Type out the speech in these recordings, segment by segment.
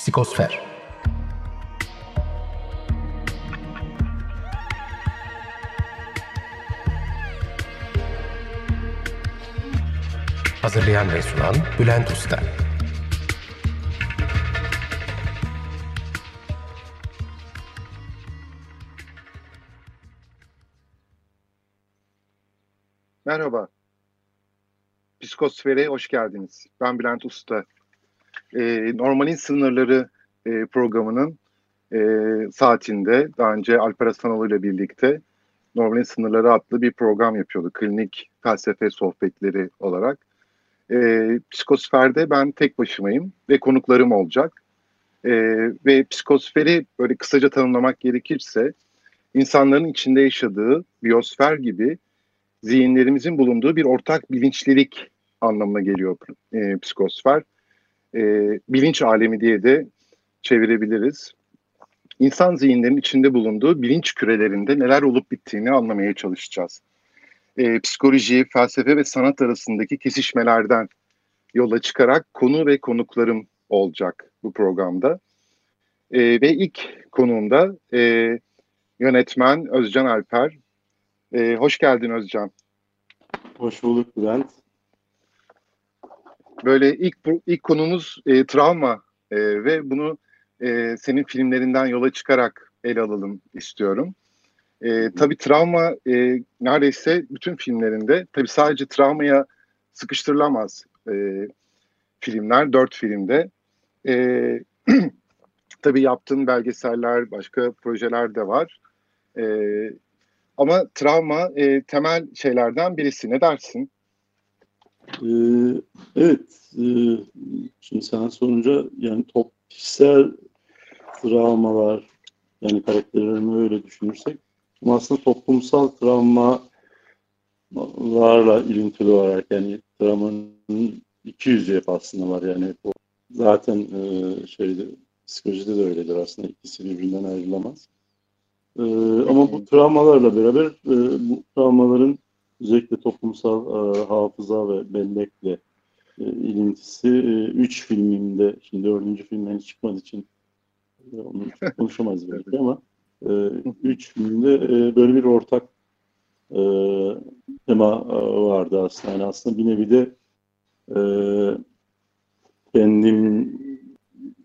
Psikosfer Hazırlayan ve sunan Bülent Usta Merhaba. Psikosfer'e hoş geldiniz. Ben Bülent Usta. Ee, Normalin Sınırları e, programının e, saatinde daha önce Alper Hasanoğlu ile birlikte Normalin Sınırları adlı bir program yapıyordu. Klinik felsefe sohbetleri olarak. E, Psikosfer'de ben tek başımayım ve konuklarım olacak. E, ve psikosferi böyle kısaca tanımlamak gerekirse insanların içinde yaşadığı biyosfer gibi zihinlerimizin bulunduğu bir ortak bilinçlilik anlamına geliyor e, psikosfer. E, bilinç alemi diye de çevirebiliriz. İnsan zihinlerinin içinde bulunduğu bilinç kürelerinde neler olup bittiğini anlamaya çalışacağız. E, psikoloji, felsefe ve sanat arasındaki kesişmelerden yola çıkarak konu ve konuklarım olacak bu programda. E, ve ilk konuğumda e, yönetmen Özcan Alper. E, hoş geldin Özcan. Hoş bulduk Bülent. Böyle ilk ilk konumuz e, travma e, ve bunu e, senin filmlerinden yola çıkarak ele alalım istiyorum. E, tabii travma e, neredeyse bütün filmlerinde, tabii sadece travmaya sıkıştırılamaz e, filmler, dört filmde. E, tabii yaptığın belgeseller, başka projeler de var. E, ama travma e, temel şeylerden birisi. Ne dersin? Ee, evet. E, şimdi sen sorunca yani top kişisel travmalar yani karakterlerimi öyle düşünürsek aslında toplumsal travmalarla ilintili olarak yani travmanın iki yüzü aslında var yani o zaten e, şeyde psikolojide de öyledir aslında ikisi birbirinden ayrılamaz. Ee, ama bu travmalarla beraber e, bu travmaların özellikle toplumsal e, hafıza ve bellekle e, ilintisi e, üç filminde, şimdi dördüncü film henüz çıkmadığı için e, onu konuşamayız belki ama e, üç filmde e, böyle bir ortak e, tema e, vardı aslında. Yani aslında bir nevi de e, kendim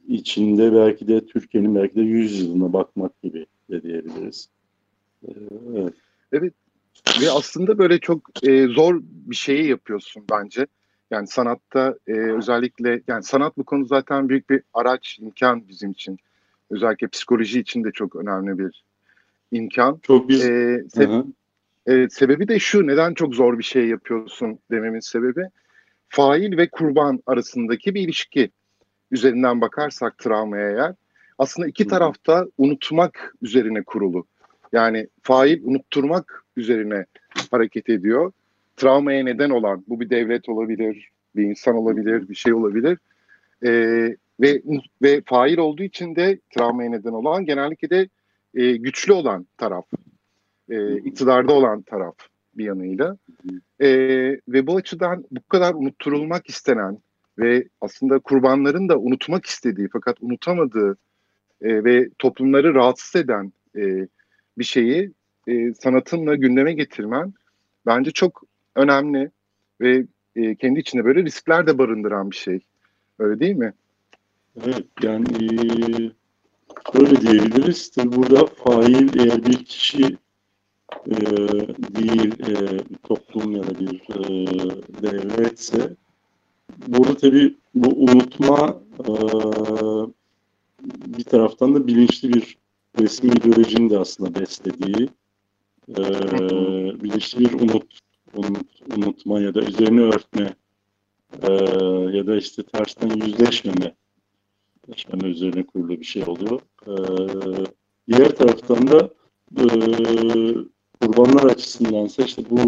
içinde belki de Türkiye'nin belki de yüz yılına bakmak gibi de diyebiliriz. Ee, evet. evet. Ve aslında böyle çok e, zor bir şeyi yapıyorsun bence. Yani sanatta e, özellikle yani sanat bu konu zaten büyük bir araç, imkan bizim için. Özellikle psikoloji için de çok önemli bir imkan. Çok biz... E, se e, sebebi de şu, neden çok zor bir şey yapıyorsun dememin sebebi fail ve kurban arasındaki bir ilişki üzerinden bakarsak travmaya eğer aslında iki tarafta unutmak üzerine kurulu. Yani fail unutturmak üzerine hareket ediyor. Travmaya neden olan, bu bir devlet olabilir, bir insan olabilir, bir şey olabilir. Ee, ve ve fail olduğu için de travmaya neden olan genellikle de e, güçlü olan taraf, e, iktidarda olan taraf bir yanıyla. E, ve bu açıdan bu kadar unutturulmak istenen ve aslında kurbanların da unutmak istediği fakat unutamadığı e, ve toplumları rahatsız eden e, bir şeyi e, sanatınla gündeme getirmen bence çok önemli ve e, kendi içinde böyle riskler de barındıran bir şey. Öyle değil mi? Evet yani öyle diyebiliriz. Tabii burada fail eğer bir kişi e, değil e, toplum ya da bir e, devletse burada tabii bu unutma e, bir taraftan da bilinçli bir resmi ideolojinin de aslında beslediği e, bilinçli bir unut, unut, unutma ya da üzerine örtme e, ya da işte tersten yüzleşmeme yüzleşmeme üzerine kurulu bir şey oluyor. E, diğer taraftan da e, kurbanlar açısındansa işte bu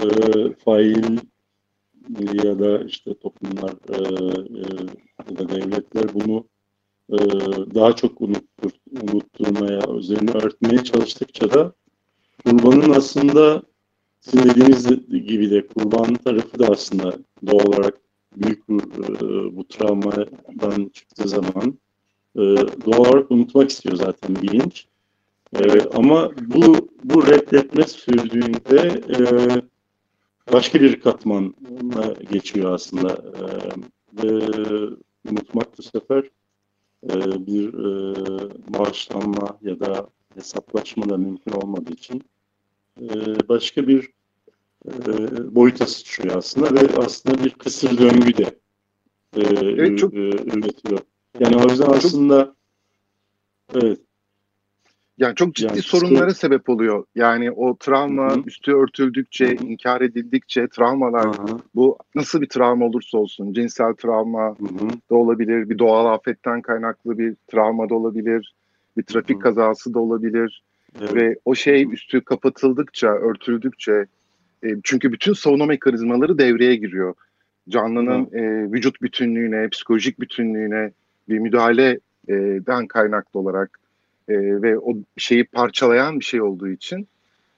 e, fail ya da işte toplumlar e, e, ya da devletler bunu e, daha çok unuttur, unutturmaya, üzerine örtmeye çalıştıkça da kurbanın aslında sizin dediğiniz gibi de kurban tarafı da aslında doğal olarak büyük bu, bu travmadan çıktığı zaman doğal olarak unutmak istiyor zaten bilinç. Ama bu bu reddetme sürdüğünde başka bir katmana geçiyor aslında. Ve unutmak bu sefer bir bağışlanma ya da hesaplaşma da mümkün olmadığı için e, başka bir e, boyuta sıçrıyor aslında ve aslında bir kısır döngü de e, evet, çok... e, üretiyor. Yani o yüzden aslında evet yani çok ciddi yani, sorunlara psikolo- sebep oluyor. Yani o travma Hı-hı. üstü örtüldükçe, Hı-hı. inkar edildikçe travmalar Hı-hı. bu nasıl bir travma olursa olsun cinsel travma Hı-hı. da olabilir, bir doğal afetten kaynaklı bir travma da olabilir, bir trafik Hı-hı. kazası da olabilir. Evet. Ve o şey üstü kapatıldıkça, örtüldükçe e, çünkü bütün savunma mekanizmaları devreye giriyor. Canlının e, vücut bütünlüğüne, psikolojik bütünlüğüne bir müdahaleden kaynaklı olarak e, ve o şeyi parçalayan bir şey olduğu için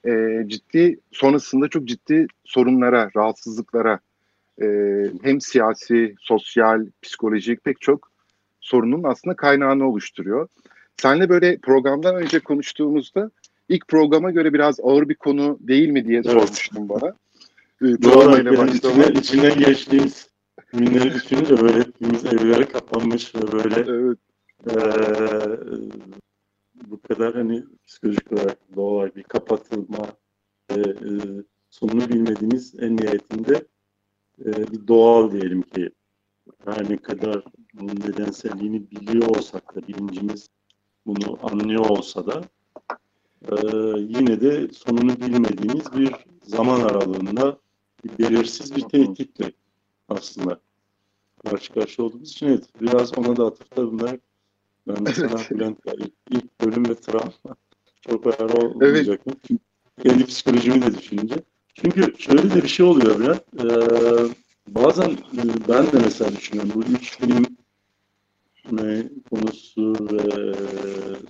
e, ciddi sonrasında çok ciddi sorunlara, rahatsızlıklara e, hem siyasi, sosyal, psikolojik pek çok sorunun aslında kaynağını oluşturuyor. Senle böyle programdan önce konuştuğumuzda ilk programa göre biraz ağır bir konu değil mi diye evet. sormuştum bana. Ee, Doğru, yani içine, içinden geçtiğimiz günleri düşününce böyle hepimiz evlere kapanmış ve böyle evet. e, bu kadar hani psikolojik olarak doğal olarak bir kapatılma ve e, sonunu bilmediğimiz en nihayetinde e, bir doğal diyelim ki her ne kadar bunun nedenselliğini biliyor olsak da bilincimiz bunu anlıyor olsa da e, yine de sonunu bilmediğimiz bir zaman aralığında bir belirsiz bir tehditle aslında karşı karşıya olduğumuz için evet biraz ona da atıfta bunlar ben mesela Bülent ilk, ilk bölüm ve travma çok ağır olmayacak evet. mı? Kendi psikolojimi de düşününce. Çünkü şöyle de bir şey oluyor Bülent. Ee, bazen e, ben de mesela düşünüyorum bu üç film ne, konusu ve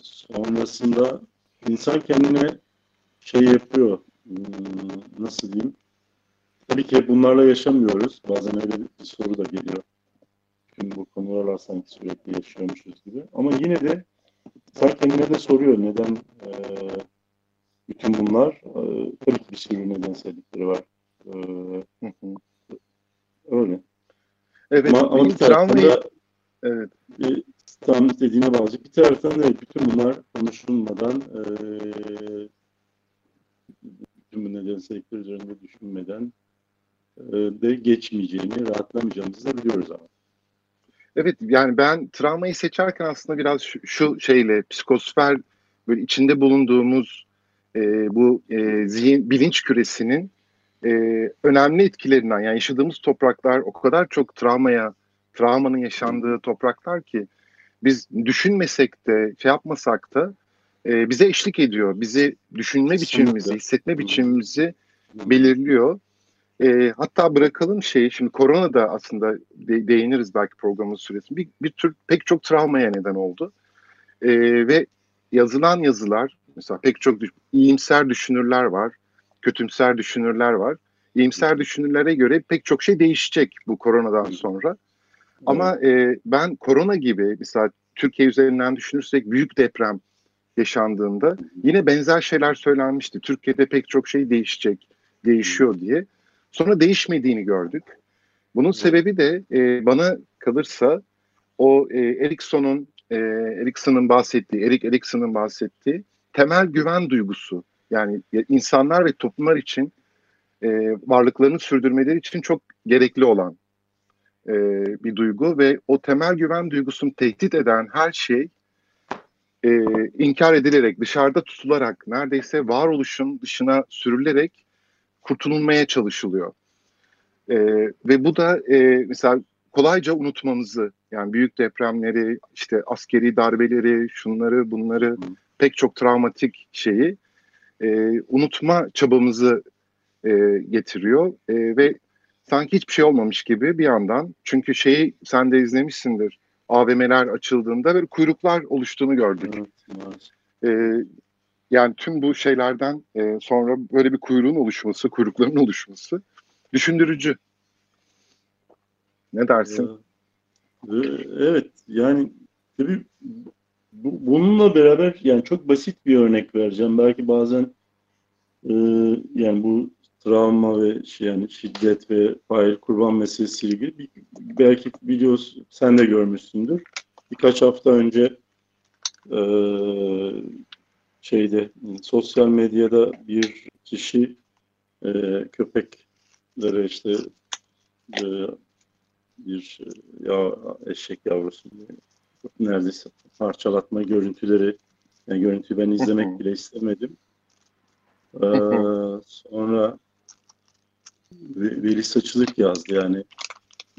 sonrasında insan kendine şey yapıyor. Hmm, nasıl diyeyim? Tabii ki bunlarla yaşamıyoruz. Bazen öyle bir soru da geliyor bütün bu konularla sanki sürekli yaşıyormuşuz gibi. Ama yine de sen kendine de soruyor neden e, bütün bunlar e, tabii ki bir sürü nedensellikleri var. E, öyle. Evet, ama, ama bir taraftan da evet. E, tam dediğine bağlı. Bir taraftan da bütün bunlar konuşulmadan e, bütün bu nedensellikler üzerinde düşünmeden e, de geçmeyeceğini, rahatlamayacağımızı da biliyoruz ama. Evet yani ben travmayı seçerken aslında biraz şu, şu şeyle psikosfer böyle içinde bulunduğumuz e, bu e, zihin bilinç küresinin e, önemli etkilerinden yani yaşadığımız topraklar o kadar çok travmaya travmanın yaşandığı topraklar ki biz düşünmesek de şey yapmasak da e, bize eşlik ediyor. Bizi düşünme biçimimizi, hissetme biçimimizi belirliyor. E, hatta bırakalım şeyi şimdi korona da aslında de, değiniriz belki programın süresinde bir, bir tür pek çok travmaya neden oldu. E, ve yazılan yazılar mesela pek çok düş, iyimser düşünürler var, kötümser düşünürler var. İyimser düşünürlere göre pek çok şey değişecek bu koronadan sonra. Ama e, ben korona gibi mesela Türkiye üzerinden düşünürsek büyük deprem yaşandığında yine benzer şeyler söylenmişti. Türkiye'de pek çok şey değişecek, değişiyor diye. Sonra değişmediğini gördük. Bunun sebebi de e, bana kalırsa o e, Erikson'un e, Erikson'un bahsettiği, Erik Erikson'un bahsettiği temel güven duygusu. Yani insanlar ve toplumlar için e, varlıklarını sürdürmeleri için çok gerekli olan e, bir duygu ve o temel güven duygusunu tehdit eden her şey e, inkar edilerek, dışarıda tutularak, neredeyse varoluşun dışına sürülerek kurtulmaya çalışılıyor. E, ve bu da e, mesela kolayca unutmamızı yani büyük depremleri, işte askeri darbeleri, şunları bunları Hı. pek çok travmatik şeyi e, unutma çabamızı e, getiriyor e, ve sanki hiçbir şey olmamış gibi bir yandan çünkü şeyi sen de izlemişsindir AVM'ler açıldığında böyle kuyruklar oluştuğunu gördük. Evet, evet. E, yani tüm bu şeylerden e, sonra böyle bir kuyruğun oluşması, kuyrukların oluşması düşündürücü. Ne dersin? Ee, evet yani tabii bu, bununla beraber yani çok basit bir örnek vereceğim. Belki bazen e, yani bu travma ve şey, yani şiddet ve fail kurban meselesiyle ilgili bir, belki biliyorsun sen de görmüşsündür. Birkaç hafta önce e, şeyde sosyal medyada bir kişi e, köpeklere işte e, bir ya eşek yavrusu neredeyse parçalatma görüntüleri yani görüntüyü ben izlemek bile istemedim. Ee, sonra Veli Saçılık yazdı yani.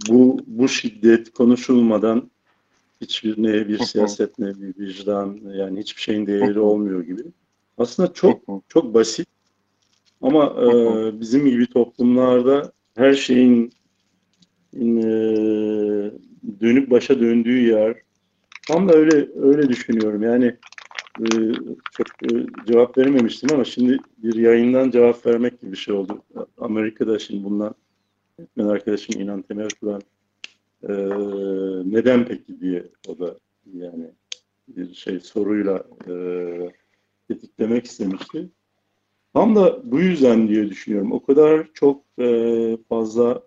Bu bu şiddet konuşulmadan hiçbir ne bir siyaset ne bir vicdan yani hiçbir şeyin değeri olmuyor gibi. Aslında çok çok basit. Ama e, bizim gibi toplumlarda her şeyin e, dönüp başa döndüğü yer tam da öyle öyle düşünüyorum. Yani e, çok e, cevap verememiştim ama şimdi bir yayından cevap vermek gibi bir şey oldu. Amerika'da şimdi bundan ben arkadaşım İnan Temel Kuran e, neden peki diye o da yani bir şey soruyla e, tetiklemek istemişti. Tam da bu yüzden diye düşünüyorum. O kadar çok fazla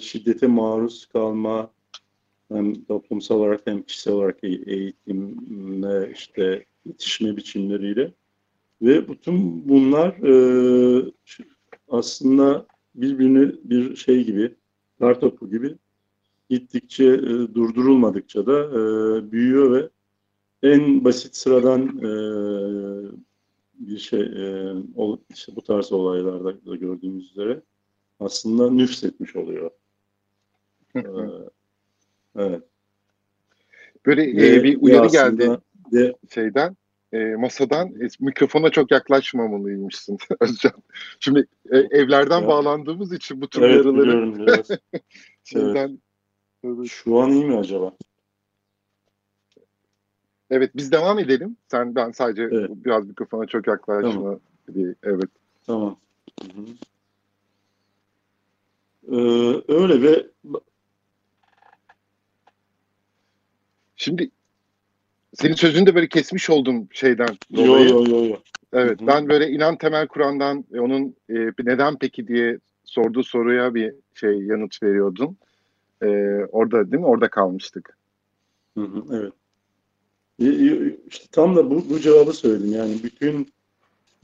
şiddete maruz kalma hem toplumsal olarak hem kişisel olarak eğitimle işte yetişme biçimleriyle ve bütün bunlar e, aslında birbirine bir şey gibi kar topu gibi gittikçe e, durdurulmadıkça da e, büyüyor ve en basit sıradan e, bir şey e, o, işte bu tarz olaylarda da gördüğümüz üzere aslında nüfsetmiş oluyor. ee, evet. Böyle e, bir uyarı geldi de, şeyden e, masadan e, mikrofona çok yaklaşmamalıymışsın Özcan. Şimdi e, evlerden ya. bağlandığımız için bu tür evet, uyarıları şeyden evet. Şu an iyi mi acaba? Evet biz devam edelim. Sen ben sadece evet. biraz mikrofona çok yaklaşma tamam. diye. Evet. Tamam. Hı -hı. Ee, öyle ve şimdi senin sözünü de böyle kesmiş oldum şeyden dolayı. Yo, yo, yo, yo. Evet Hı-hı. ben böyle inan temel Kur'an'dan e, onun e, neden peki diye sorduğu soruya bir şey yanıt veriyordun. E, orada değil mi? Orada kalmıştık. Hı hı, evet. İşte tam da bu, bu cevabı söyledim. Yani bütün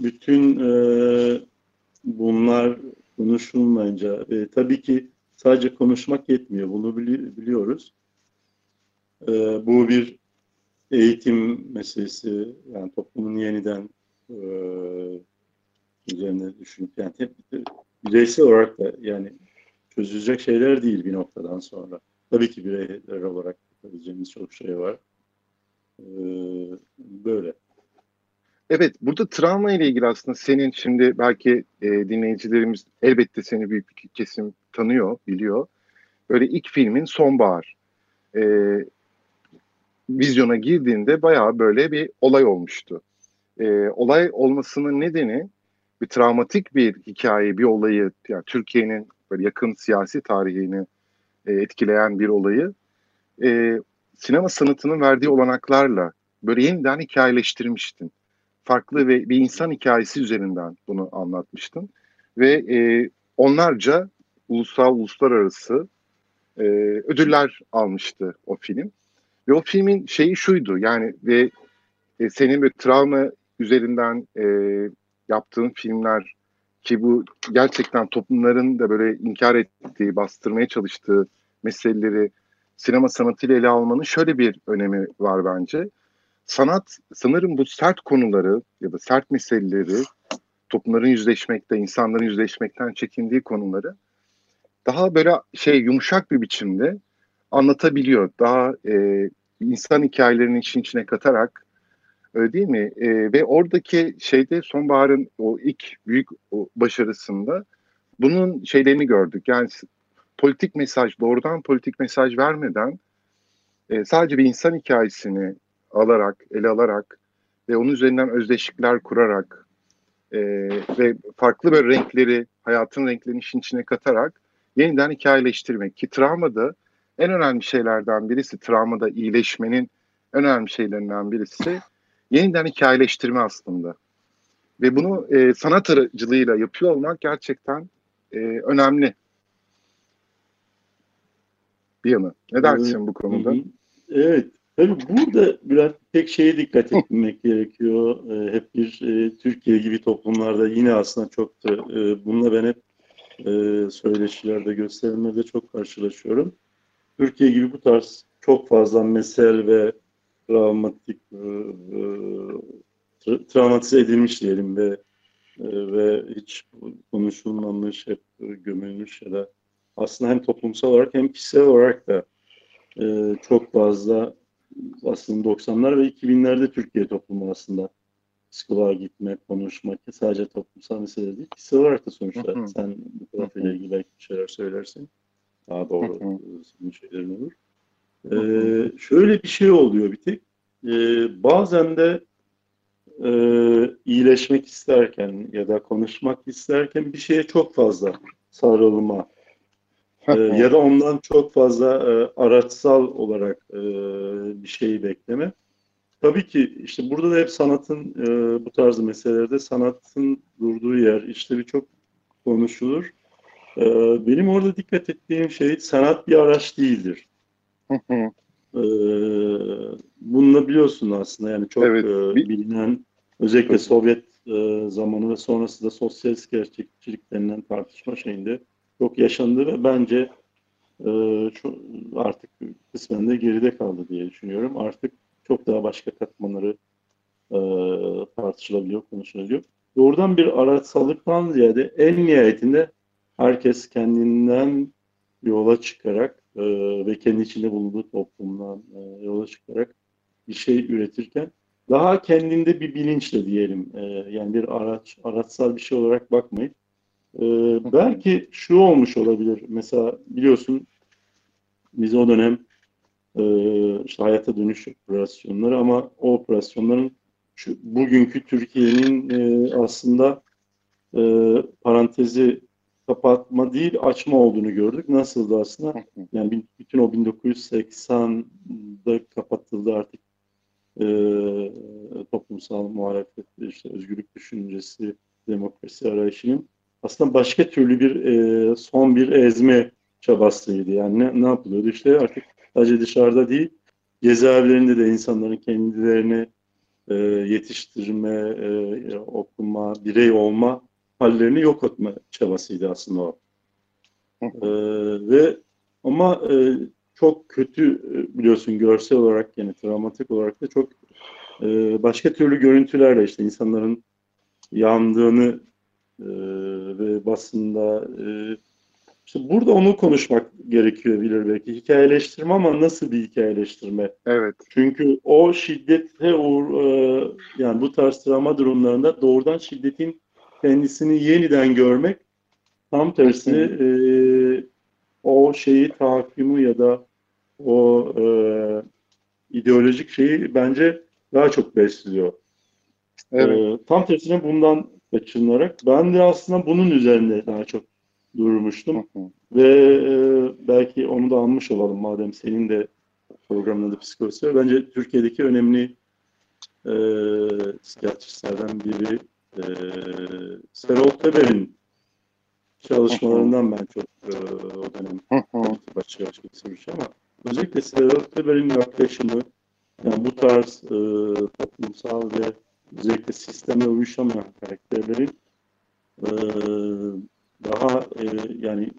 bütün e, bunlar konuşulmayınca e, tabii ki sadece konuşmak yetmiyor. Bunu bili biliyoruz. E, bu bir eğitim meselesi. Yani toplumun yeniden e, üzerine düşünüp yani bireysel olarak da yani çözülecek şeyler değil bir noktadan sonra. Tabii ki bireyler olarak yapabileceğimiz çok şey var. Ee, böyle. Evet, burada travma ile ilgili aslında senin şimdi belki e, dinleyicilerimiz elbette seni büyük bir kesim tanıyor, biliyor. Böyle ilk filmin Sonbahar e, vizyona girdiğinde bayağı böyle bir olay olmuştu. E, olay olmasının nedeni bir travmatik bir hikaye, bir olayı, yani Türkiye'nin yakın siyasi tarihini e, etkileyen bir olayı e, sinema sanatının verdiği olanaklarla böyle yeniden hikayeleştirmiştin farklı ve bir insan hikayesi üzerinden bunu anlatmıştın. Ve e, onlarca ulusal, uluslararası e, ödüller almıştı o film. Ve o filmin şeyi şuydu yani ve e, senin bir travma üzerinden e, yaptığın filmler ki bu gerçekten toplumların da böyle inkar ettiği, bastırmaya çalıştığı meseleleri sinema sanatıyla ele almanın şöyle bir önemi var bence sanat sanırım bu sert konuları ya da sert meseleleri toplumların yüzleşmekte, insanların yüzleşmekten çekindiği konuları daha böyle şey yumuşak bir biçimde anlatabiliyor. Daha e, insan hikayelerinin için içine katarak öyle değil mi? E, ve oradaki şeyde sonbaharın o ilk büyük başarısında bunun şeylerini gördük. Yani politik mesaj, doğrudan politik mesaj vermeden e, sadece bir insan hikayesini alarak, ele alarak ve onun üzerinden özdeşlikler kurarak e, ve farklı böyle renkleri, hayatın renklerini işin içine katarak yeniden hikayeleştirmek ki travmada en önemli şeylerden birisi travmada iyileşmenin en önemli şeylerinden birisi yeniden hikayeleştirme aslında. Ve bunu e, sanat aracılığıyla yapıyor olmak gerçekten e, önemli bir yanı. Ne dersin bu konuda? Evet. Tabii burada biraz tek şeye dikkat etmek gerekiyor. E, hep bir e, Türkiye gibi toplumlarda yine aslında çok da e, bununla ben hep e, söyleşilerde, gösterimlerde çok karşılaşıyorum. Türkiye gibi bu tarz çok fazla mesel ve travmatik e, e, tra travmatize edilmiş diyelim ve e, ve hiç konuşulmamış, hep gömülmüş ya da aslında hem toplumsal olarak hem kişisel olarak da e, çok fazla aslında 90'lar ve 2000'lerde Türkiye toplumu aslında psikoloğa gitmek, konuşmak sadece toplumsal mesele değil, kişisel olarak da sonuçta hı hı. sen bu tarafıyla ilgili belki bir şeyler söylersin. Daha doğru senin şeylerin olur. Ee, şöyle bir şey oluyor bir tek. Ee, bazen de e, iyileşmek isterken ya da konuşmak isterken bir şeye çok fazla sarılma e, ya da ondan çok fazla e, araçsal olarak e, bir şeyi bekleme. Tabii ki işte burada da hep sanatın e, bu tarz meselelerde sanatın durduğu yer işte birçok konuşulur. E, benim orada dikkat ettiğim şey sanat bir araç değildir. e, bununla biliyorsun aslında yani çok evet. e, bilinen özellikle Sovyet e, zamanı ve sonrası da sosyalist gerçekçilik denilen tartışma şeyinde çok yaşandı ve bence e, şu, artık kısmen de geride kaldı diye düşünüyorum. Artık çok daha başka katmanları e, tartışılabiliyor, konuşulabiliyor. Doğrudan bir araçsallıktan ziyade en nihayetinde herkes kendinden yola çıkarak e, ve kendi içinde bulunduğu toplumdan e, yola çıkarak bir şey üretirken daha kendinde bir bilinçle diyelim e, yani bir araç araçsal bir şey olarak bakmayıp e, belki şu olmuş olabilir. Mesela biliyorsun biz o dönem e, işte hayata dönüş operasyonları ama o operasyonların şu bugünkü Türkiye'nin e, aslında e, parantezi kapatma değil açma olduğunu gördük. Nasıldı aslında? Yani bütün o 1980'da kapatıldı artık e, toplumsal muhalefet, işte özgürlük düşüncesi, demokrasi arayışının aslında başka türlü bir e, son bir ezme çabasıydı. Yani ne, ne yapılıyordu? İşte artık sadece dışarıda değil, cezaevlerinde de insanların kendilerini e, yetiştirme, e, okuma, birey olma hallerini yok etme çabasıydı aslında o. e, ve ama e, çok kötü e, biliyorsun görsel olarak yani travmatik olarak da çok e, başka türlü görüntülerle işte insanların yandığını e, ve basında e, işte burada onu konuşmak gerekiyor bilir belki. Hikayeleştirme ama nasıl bir hikayeleştirme? Evet. Çünkü o şiddete uğur, e, yani bu tarz travma durumlarında doğrudan şiddetin kendisini yeniden görmek tam tersine e, o şeyi tahakkümü ya da o e, ideolojik şeyi bence daha çok besliyor. Evet. E, tam tersine bundan kaçınarak ben de aslında bunun üzerinde daha çok durmuştum. Ve e, belki onu da anmış olalım madem senin de programında da psikolojisi. Bence Türkiye'deki önemli e, psikiyatristlerden biri e, Serol Teber'in çalışmalarından ben çok e, o dönem başka başka bir ama özellikle Serol Teber'in yaklaşımı yani bu tarz e, toplumsal ve özellikle sisteme uyuşamayan karakterlerin e, daha e, yani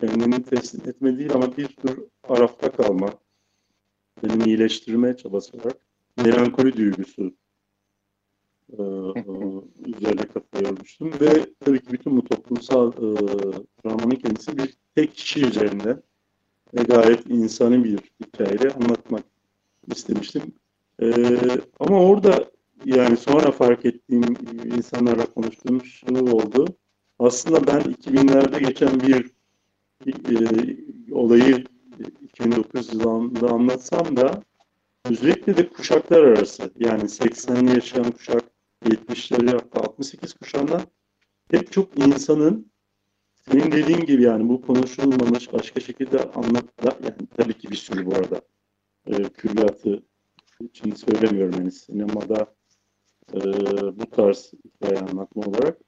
kendini teslim etme değil ama bir tür arafta kalma, kendini iyileştirme çabası olarak melankoli duygusu e, e, üzerine kafa yormuştum ve tabii ki bütün bu toplumsal e, travmanın kendisi bir tek kişi üzerinde ve gayet insani bir hikayeyle anlatmak istemiştim. E, ama orada yani sonra fark ettiğim insanlarla konuştuğum şu oldu aslında ben 2000'lerde geçen bir e, olayı 2009 yılında anlatsam da özellikle de kuşaklar arası yani 80'li yaşayan kuşak 70'leri hatta 68 kuşağından pek çok insanın senin dediğin gibi yani bu konuşulmamış başka şekilde anlat yani tabii ki bir sürü bu arada e, külliyatı için söylemiyorum. Yani sinemada e, bu tarz hikaye anlatma olarak.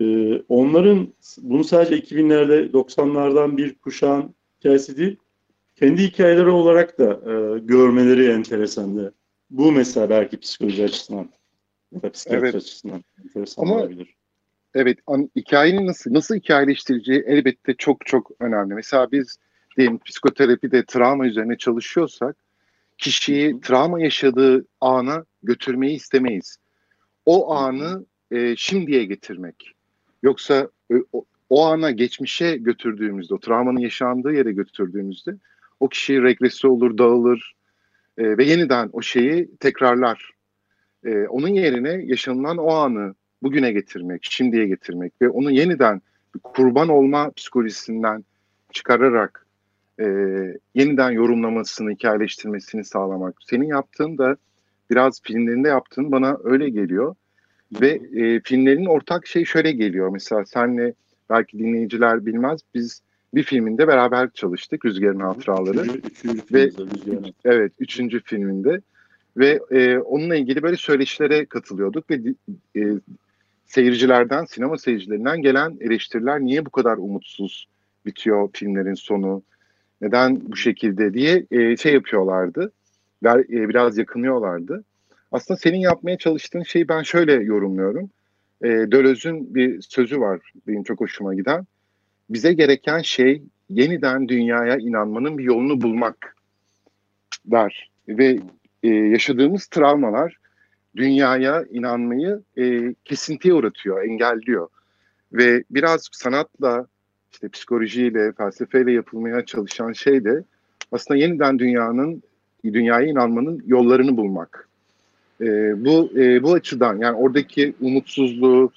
E, onların bunu sadece 2000'lerde 90'lardan bir kuşağın hikayesi değil kendi hikayeleri olarak da e, görmeleri enteresandı. Bu mesela belki psikoloji açısından psikoloji evet. açısından enteresan Ama, olabilir. Evet, an, hikayenin nasıl nasıl hikayeleştireceği elbette çok çok önemli. Mesela biz diyelim psikoterapide travma üzerine çalışıyorsak kişiyi travma yaşadığı ana götürmeyi istemeyiz. O anı e, şimdiye getirmek. Yoksa e, o, o ana geçmişe götürdüğümüzde, o travmanın yaşandığı yere götürdüğümüzde o kişi regresi olur, dağılır e, ve yeniden o şeyi tekrarlar. E, onun yerine yaşanılan o anı bugüne getirmek, şimdiye getirmek ve onu yeniden kurban olma psikolojisinden çıkararak e, yeniden yorumlamasını, hikayeleştirmesini sağlamak. Senin yaptığın da biraz filmlerinde yaptığın bana öyle geliyor. Ve e, filmlerin ortak şey şöyle geliyor. Mesela senle belki dinleyiciler bilmez. Biz bir filminde beraber çalıştık Rüzgar'ın Hatıraları. Üçüncü, üçüncü ve Rüzgar'ın. Evet, üçüncü filminde. Ve e, onunla ilgili böyle söyleşilere katılıyorduk ve e, seyircilerden, sinema seyircilerinden gelen eleştiriler niye bu kadar umutsuz bitiyor filmlerin sonu, neden bu şekilde diye e, şey yapıyorlardı. E, biraz yakınıyorlardı. Aslında senin yapmaya çalıştığın şeyi ben şöyle yorumluyorum. E, Döloz'un bir sözü var benim çok hoşuma giden. Bize gereken şey yeniden dünyaya inanmanın bir yolunu bulmak der. Ve e, yaşadığımız travmalar dünyaya inanmayı e, kesintiye uğratıyor, engelliyor. Ve biraz sanatla, işte psikolojiyle, felsefeyle yapılmaya çalışan şey de aslında yeniden dünyanın, dünyaya inanmanın yollarını bulmak. E, bu e, bu açıdan yani oradaki umutsuzluğu,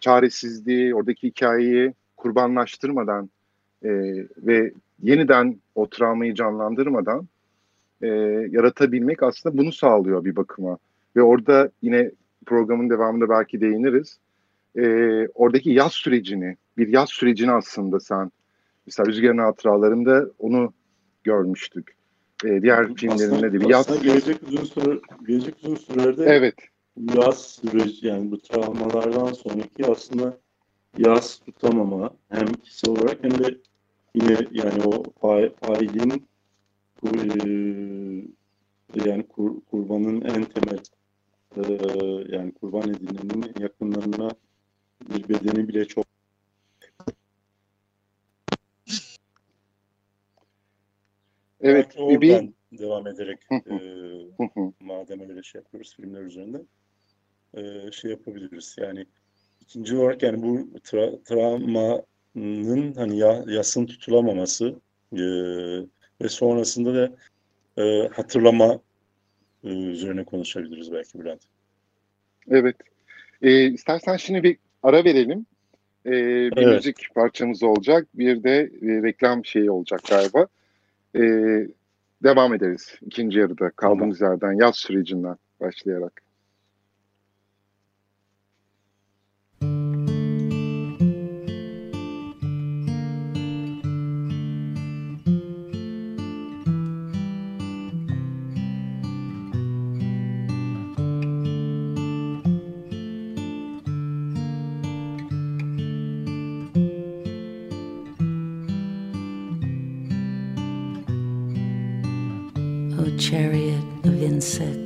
çaresizliği, oradaki hikayeyi kurbanlaştırmadan e, ve yeniden o travmayı canlandırmadan e, yaratabilmek aslında bunu sağlıyor bir bakıma. Ve orada yine programın devamında belki değiniriz. E, oradaki yaz sürecini, bir yaz sürecini aslında sen mesela Rüzgar'ın hatıralarında onu görmüştük. E, diğer filmlerinde de bir yaz... Aslında gelecek uzun süre, gelecek uzun sürede evet. yaz süreci yani bu travmalardan sonraki aslında yaz tutamama hem kişisel olarak hem de yine yani o failin e, yani kur, kurbanın en temel e, yani kurban edilenin yakınlarına bir bedeni bile çok. Evet, Belki bir devam ederek e, madem öyle şey yapıyoruz filmler üzerinde e, şey yapabiliriz. Yani ikinci olarak yani bu tra travmanın hani ya, yasın tutulamaması e, ve sonrasında da e, hatırlama e, üzerine konuşabiliriz belki Bülent. Evet. E, istersen şimdi bir ara verelim. E, bir evet. müzik parçamız olacak. Bir de e, reklam şeyi olacak galiba. E, devam ederiz ikinci yarıda kaldığımız tamam. yerden yaz sürecinden başlayarak. Chariot of insect,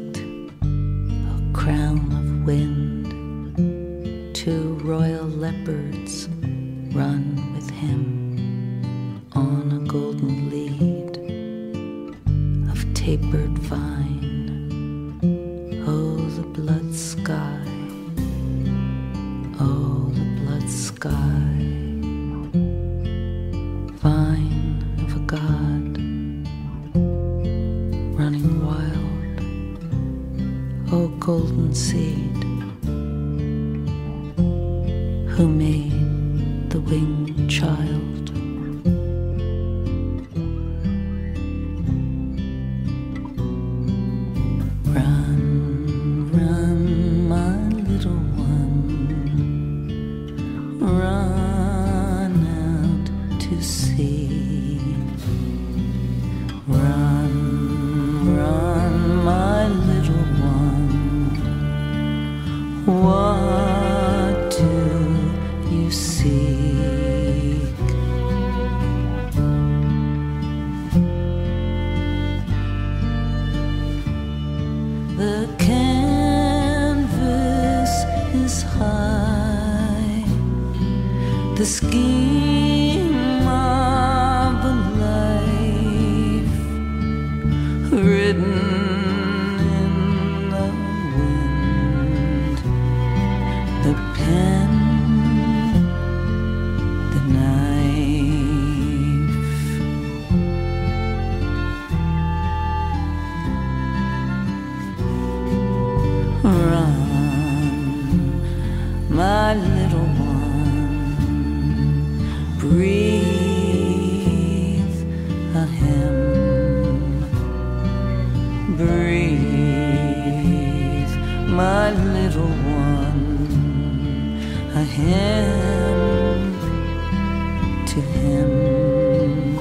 to him,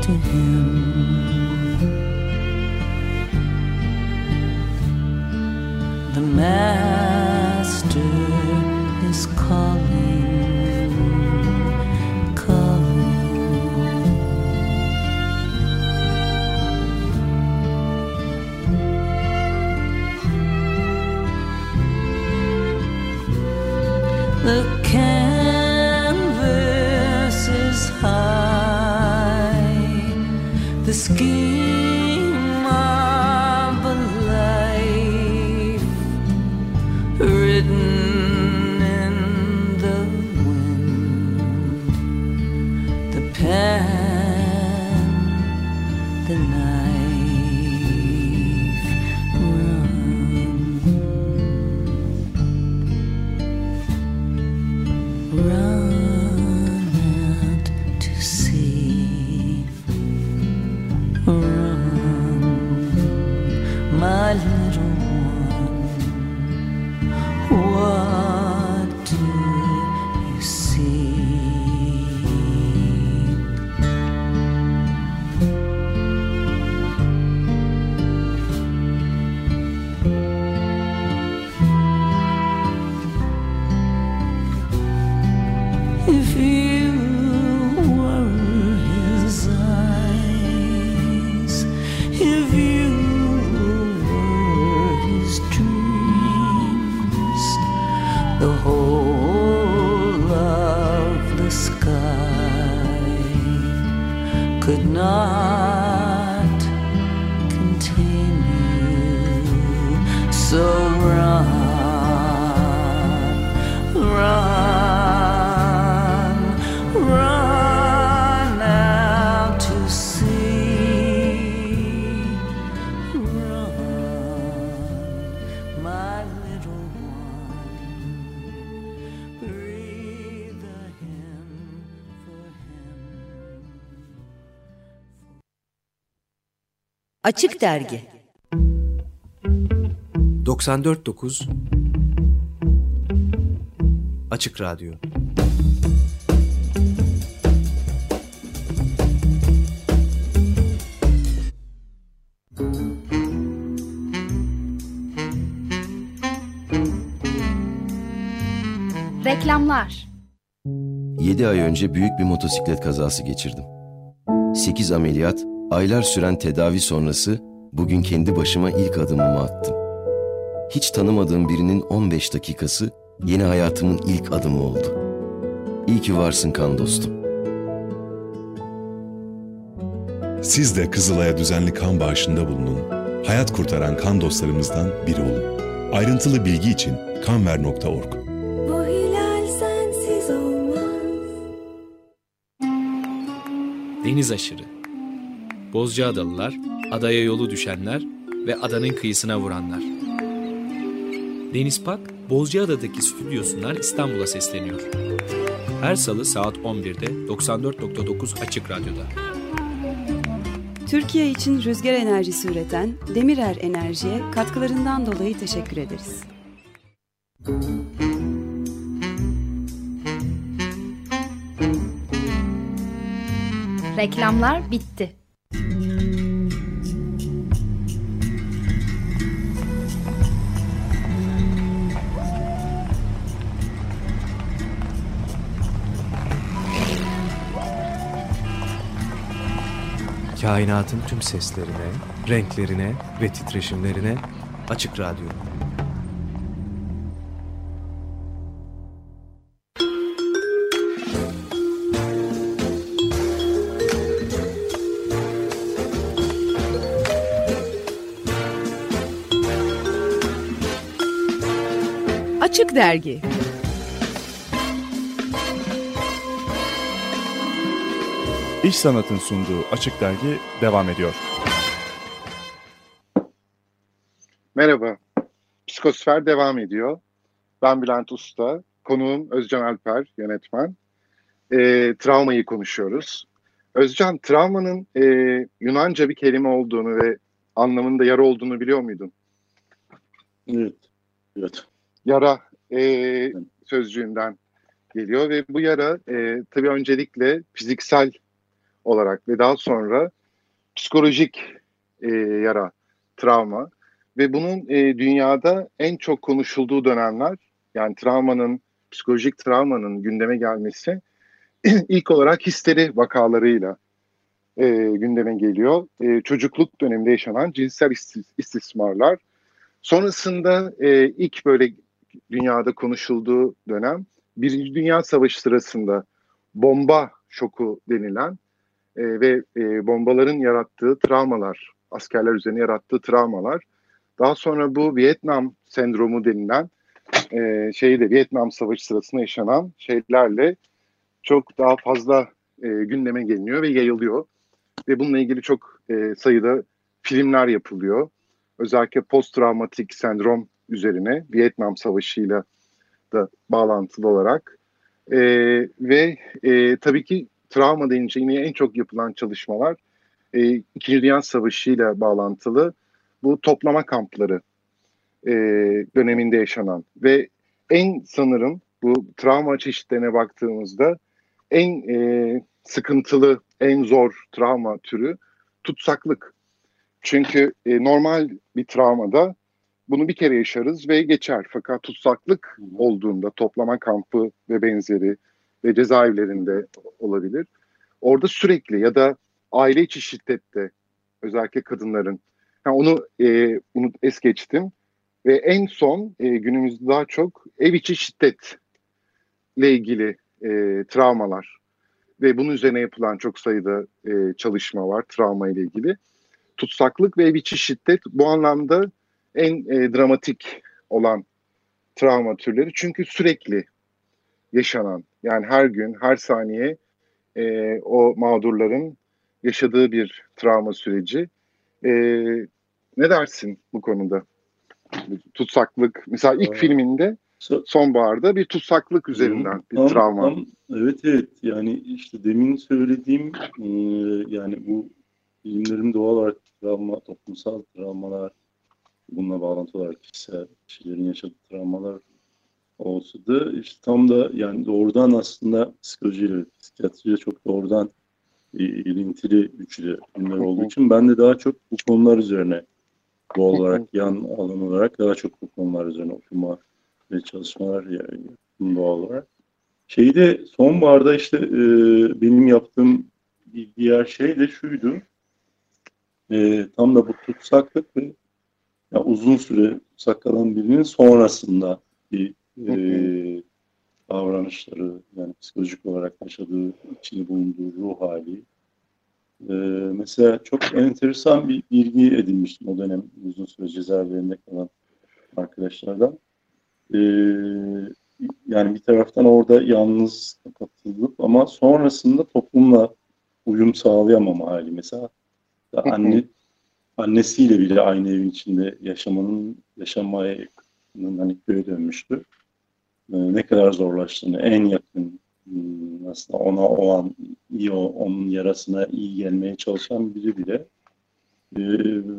to him. So run, run, run out to sea. Run, my little one. Breathe a hymn for him. Açık Dergi 94.9 Açık Radyo Reklamlar 7 ay önce büyük bir motosiklet kazası geçirdim. 8 ameliyat, aylar süren tedavi sonrası bugün kendi başıma ilk adımımı attım. Hiç tanımadığım birinin 15 dakikası yeni hayatımın ilk adımı oldu. İyi ki varsın kan dostum. Siz de Kızılay'a düzenli kan bağışında bulunun. Hayat kurtaran kan dostlarımızdan biri olun. Ayrıntılı bilgi için kanver.org. Bu hilal sensiz olmaz. Deniz aşırı. Bozcaadalılar, adaya yolu düşenler ve adanın kıyısına vuranlar. Deniz Pak, Bozcaada'daki stüdyosundan İstanbul'a sesleniyor. Her salı saat 11'de 94.9 Açık Radyo'da. Türkiye için rüzgar enerjisi üreten Demirer Enerji'ye katkılarından dolayı teşekkür ederiz. Reklamlar bitti. Kainatın tüm seslerine, renklerine ve titreşimlerine Açık Radyo. Açık Dergi İş Sanat'ın sunduğu Açık Dergi devam ediyor. Merhaba, Psikosfer devam ediyor. Ben Bülent Usta, konuğum Özcan Alper, yönetmen. E, travmayı konuşuyoruz. Özcan, travmanın e, Yunanca bir kelime olduğunu ve anlamında yara olduğunu biliyor muydun? Evet. Evet. Yara e, sözcüğünden geliyor ve bu yara e, tabii öncelikle fiziksel olarak ve daha sonra psikolojik e, yara, travma ve bunun e, dünyada en çok konuşulduğu dönemler yani travmanın, psikolojik travmanın gündeme gelmesi ilk olarak histeri vakalarıyla e, gündeme geliyor. E, çocukluk döneminde yaşanan cinsel istismarlar. Sonrasında e, ilk böyle dünyada konuşulduğu dönem Birinci Dünya Savaşı sırasında bomba şoku denilen e, ve e, bombaların yarattığı travmalar, askerler üzerine yarattığı travmalar. Daha sonra bu Vietnam sendromu denilen e, şeyde Vietnam Savaşı sırasında yaşanan şeylerle çok daha fazla e, gündeme geliniyor ve yayılıyor. Ve bununla ilgili çok e, sayıda filmler yapılıyor. Özellikle post travmatik sendrom üzerine Vietnam Savaşı'yla da bağlantılı olarak. E, ve e, tabii ki travma deyince yine en çok yapılan çalışmalar e, İkinci Dünya Savaşı ile bağlantılı bu toplama kampları e, döneminde yaşanan ve en sanırım bu travma çeşitlerine baktığımızda en e, sıkıntılı, en zor travma türü tutsaklık. Çünkü e, normal bir travmada bunu bir kere yaşarız ve geçer. Fakat tutsaklık olduğunda toplama kampı ve benzeri ve cezaevlerinde olabilir. Orada sürekli ya da aile içi şiddette özellikle kadınların yani onu e, unut es geçtim ve en son e, günümüzde daha çok ev içi şiddetle ilgili e, travmalar ve bunun üzerine yapılan çok sayıda e, çalışma var travma ile ilgili. Tutsaklık ve ev içi şiddet bu anlamda en e, dramatik olan travma türleri çünkü sürekli yaşanan yani her gün her saniye e, o mağdurların yaşadığı bir travma süreci. E, ne dersin bu konuda? Tutsaklık. Mesela ilk Aa. filminde sonbaharda bir tutsaklık üzerinden bir Tam- travma. tam- evet evet yani işte demin söylediğim e, yani bu filmlerin doğal olarak travma, toplumsal travmalar bununla bağlantılı olarak kişisel kişilerin yaşadığı travmalar olsa da işte tam da yani doğrudan aslında psikolojiyle, psikiyatriyle çok doğrudan ilintili güçlü filmler olduğu için ben de daha çok bu konular üzerine doğal olarak yan alan olarak daha çok bu konular üzerine okuma ve çalışmalar yaptım doğal olarak. Şeyde sonbaharda işte e, benim yaptığım bir diğer şey de şuydu. E, tam da bu tutsaklık ve ya uzun süre tutsak kalan birinin sonrasında bir e, davranışları yani psikolojik olarak yaşadığı, içinde bulunduğu ruh hali. E, mesela çok enteresan bir bilgi edinmiştim o dönem uzun süre cezaevlerinde kalan arkadaşlardan. E, yani bir taraftan orada yalnız kapatılıp ama sonrasında toplumla uyum sağlayamama hali. Mesela anne annesiyle bile aynı evin içinde yaşamanın yaşamayı hani köye dönmüştü. Ee, ne kadar zorlaştığını en yakın hmm, aslında ona o an iyi onun yarasına iyi gelmeye çalışan biri bile e,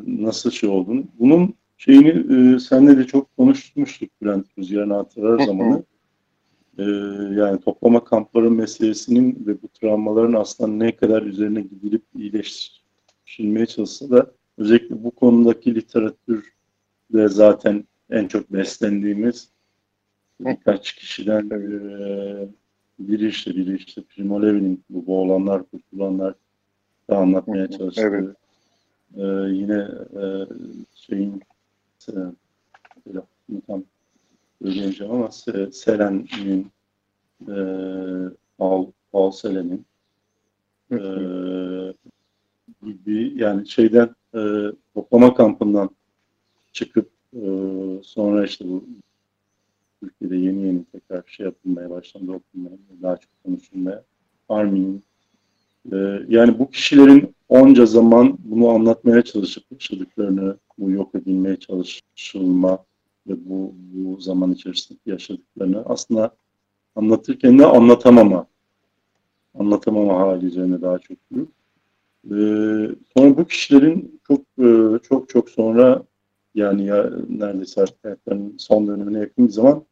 nasıl şey olduğunu. Bunun şeyini e, senle de çok konuşmuştuk Bülent Rüzgar'ın hatıralar zamanı. E, yani toplama kampları meselesinin ve bu travmaların aslında ne kadar üzerine gidilip iyileştirilmeye çalışsa da özellikle bu konudaki literatürde zaten en çok beslendiğimiz birkaç kişiden eee biri işte biri işte Primo Levi'nin bu boğulanlar kurtulanlar da anlatmaya çalıştığı evet. eee, yine eee, şeyin e, tam söyleyemeyeceğim ama Se- Selen'in eee Paul, Paul Selen'in eee gibi yani şeyden eee toplama kampından çıkıp eee, sonra işte bu Türkiye'de yeni yeni tekrar şey yapılmaya başlandı, okunmaya, daha çok konuşulmaya. Armin'in e, yani bu kişilerin onca zaman bunu anlatmaya çalışıp yaşadıklarını, bu yok edilmeye çalışılma ve bu, bu zaman içerisinde yaşadıklarını aslında anlatırken de anlatamama, anlatamama hali üzerine daha çok duruyor. Ee, sonra bu kişilerin çok e, çok çok sonra yani ya neredeyse artık hayatlarının son dönemine yakın bir zaman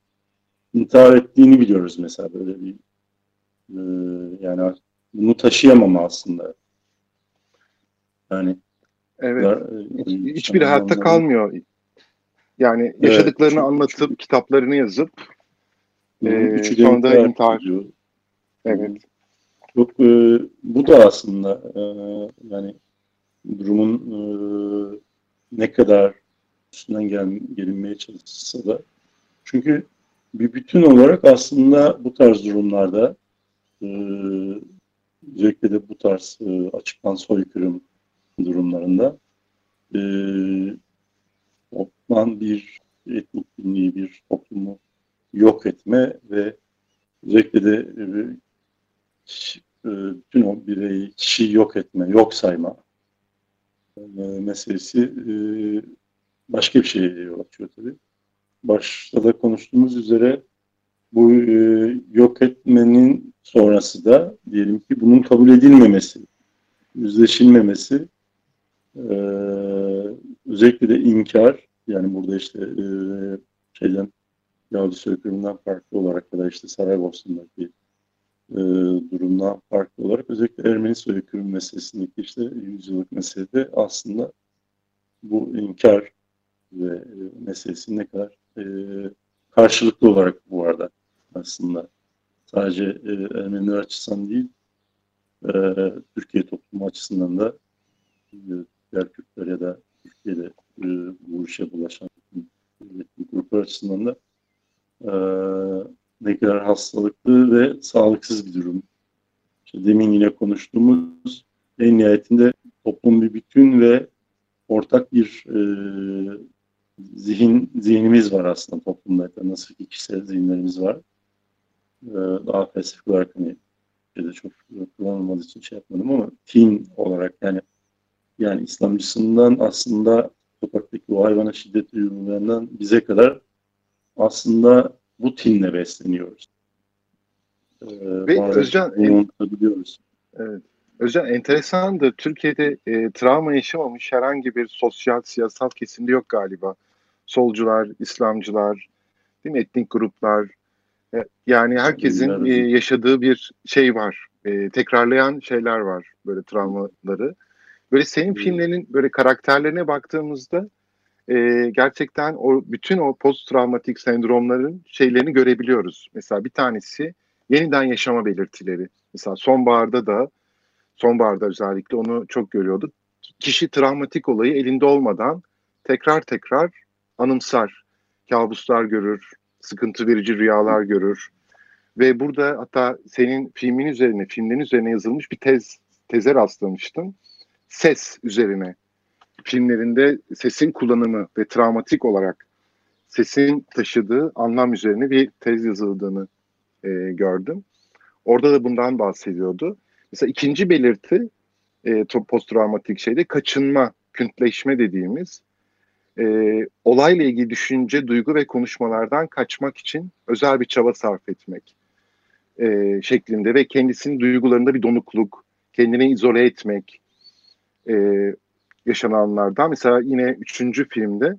intihar ettiğini biliyoruz mesela böyle bir e, yani bunu taşıyamama aslında. Yani Evet. dar- e, Hiç, hiçbiri hayatta kalmıyor. Yani Evet, yaşadıklarını çok- anlatıp kitaplarını yazıp Hı hı, Ee, üçü de sonra da intihar intihar. ediyor. evet. Çok e, bu da aslında e, yani durumun e, ne kadar üstünden gel, gelinmeye çalışsa da. Çünkü bir bütün olarak aslında bu tarz durumlarda e, özellikle de bu tarz e, açıktan soykırım durumlarında e, toplam bir etnik kimliği, bir toplumu yok etme ve özellikle de e, e, bütün o bireyi, kişiyi yok etme, yok sayma e, meselesi e, başka bir şeye yol açıyor tabii. Başta da konuştuğumuz üzere bu e, yok etmenin sonrası da diyelim ki bunun kabul edilmemesi, yüzleşilmemesi, e, özellikle de inkar, yani burada işte e, şeyden Yahudi soykırımından farklı olarak ya da işte Saraybosna'daki e, durumdan farklı olarak özellikle Ermeni soykırım meselesindeki işte yüzyıllık meselede aslında bu inkar ve e, meselesi ne kadar e, karşılıklı olarak bu arada aslında sadece e, Ermeniler açısından değil e, Türkiye toplumu açısından da e, diğer Kürtler ya da Türkiye'de e, bu işe bulaşan etnik gruplar açısından da e, ne kadar hastalıklı ve sağlıksız bir durum. İşte demin yine konuştuğumuz en nihayetinde toplum bir bütün ve ortak bir e, zihin zihnimiz var aslında toplumda. Nasıl ki kişisel zihinlerimiz var. E, daha felsefik olarak hani şeyde çok kullanılmadığı için şey yapmadım ama tin olarak yani yani İslamcısından aslında sokaktaki o hayvana şiddet uygulayandan bize kadar aslında bu tinle besleniyoruz. Ee, Ve Özcan, unutabiliyoruz. Evet. Özcan enteresandır. Türkiye'de e, travma yaşamamış herhangi bir sosyal, siyasal kesimde yok galiba. Solcular, İslamcılar, değil mi? Etnik gruplar. E, yani herkesin e, yaşadığı bir şey var. E, tekrarlayan şeyler var böyle travmaları. Böyle senin Hmm. filmlerinin böyle karakterlerine baktığımızda e, gerçekten o bütün o post travmatik sendromların şeylerini görebiliyoruz. Mesela bir tanesi yeniden yaşama belirtileri. Mesela sonbaharda da sonbaharda özellikle onu çok görüyorduk. Kişi travmatik olayı elinde olmadan tekrar tekrar anımsar. Kabuslar görür, sıkıntı verici rüyalar görür. Ve burada hatta senin filmin üzerine, filmlerin üzerine yazılmış bir tez teze rastlamıştım. Ses üzerine. Filmlerinde sesin kullanımı ve travmatik olarak sesin taşıdığı anlam üzerine bir tez yazıldığını e, gördüm. Orada da bundan bahsediyordu. Mesela ikinci belirti e, posttraumatik şeyde kaçınma, küntleşme dediğimiz e, olayla ilgili düşünce, duygu ve konuşmalardan kaçmak için özel bir çaba sarf etmek e, şeklinde ve kendisinin duygularında bir donukluk, kendini izole etmek e, yaşananlardan. Mesela yine üçüncü filmde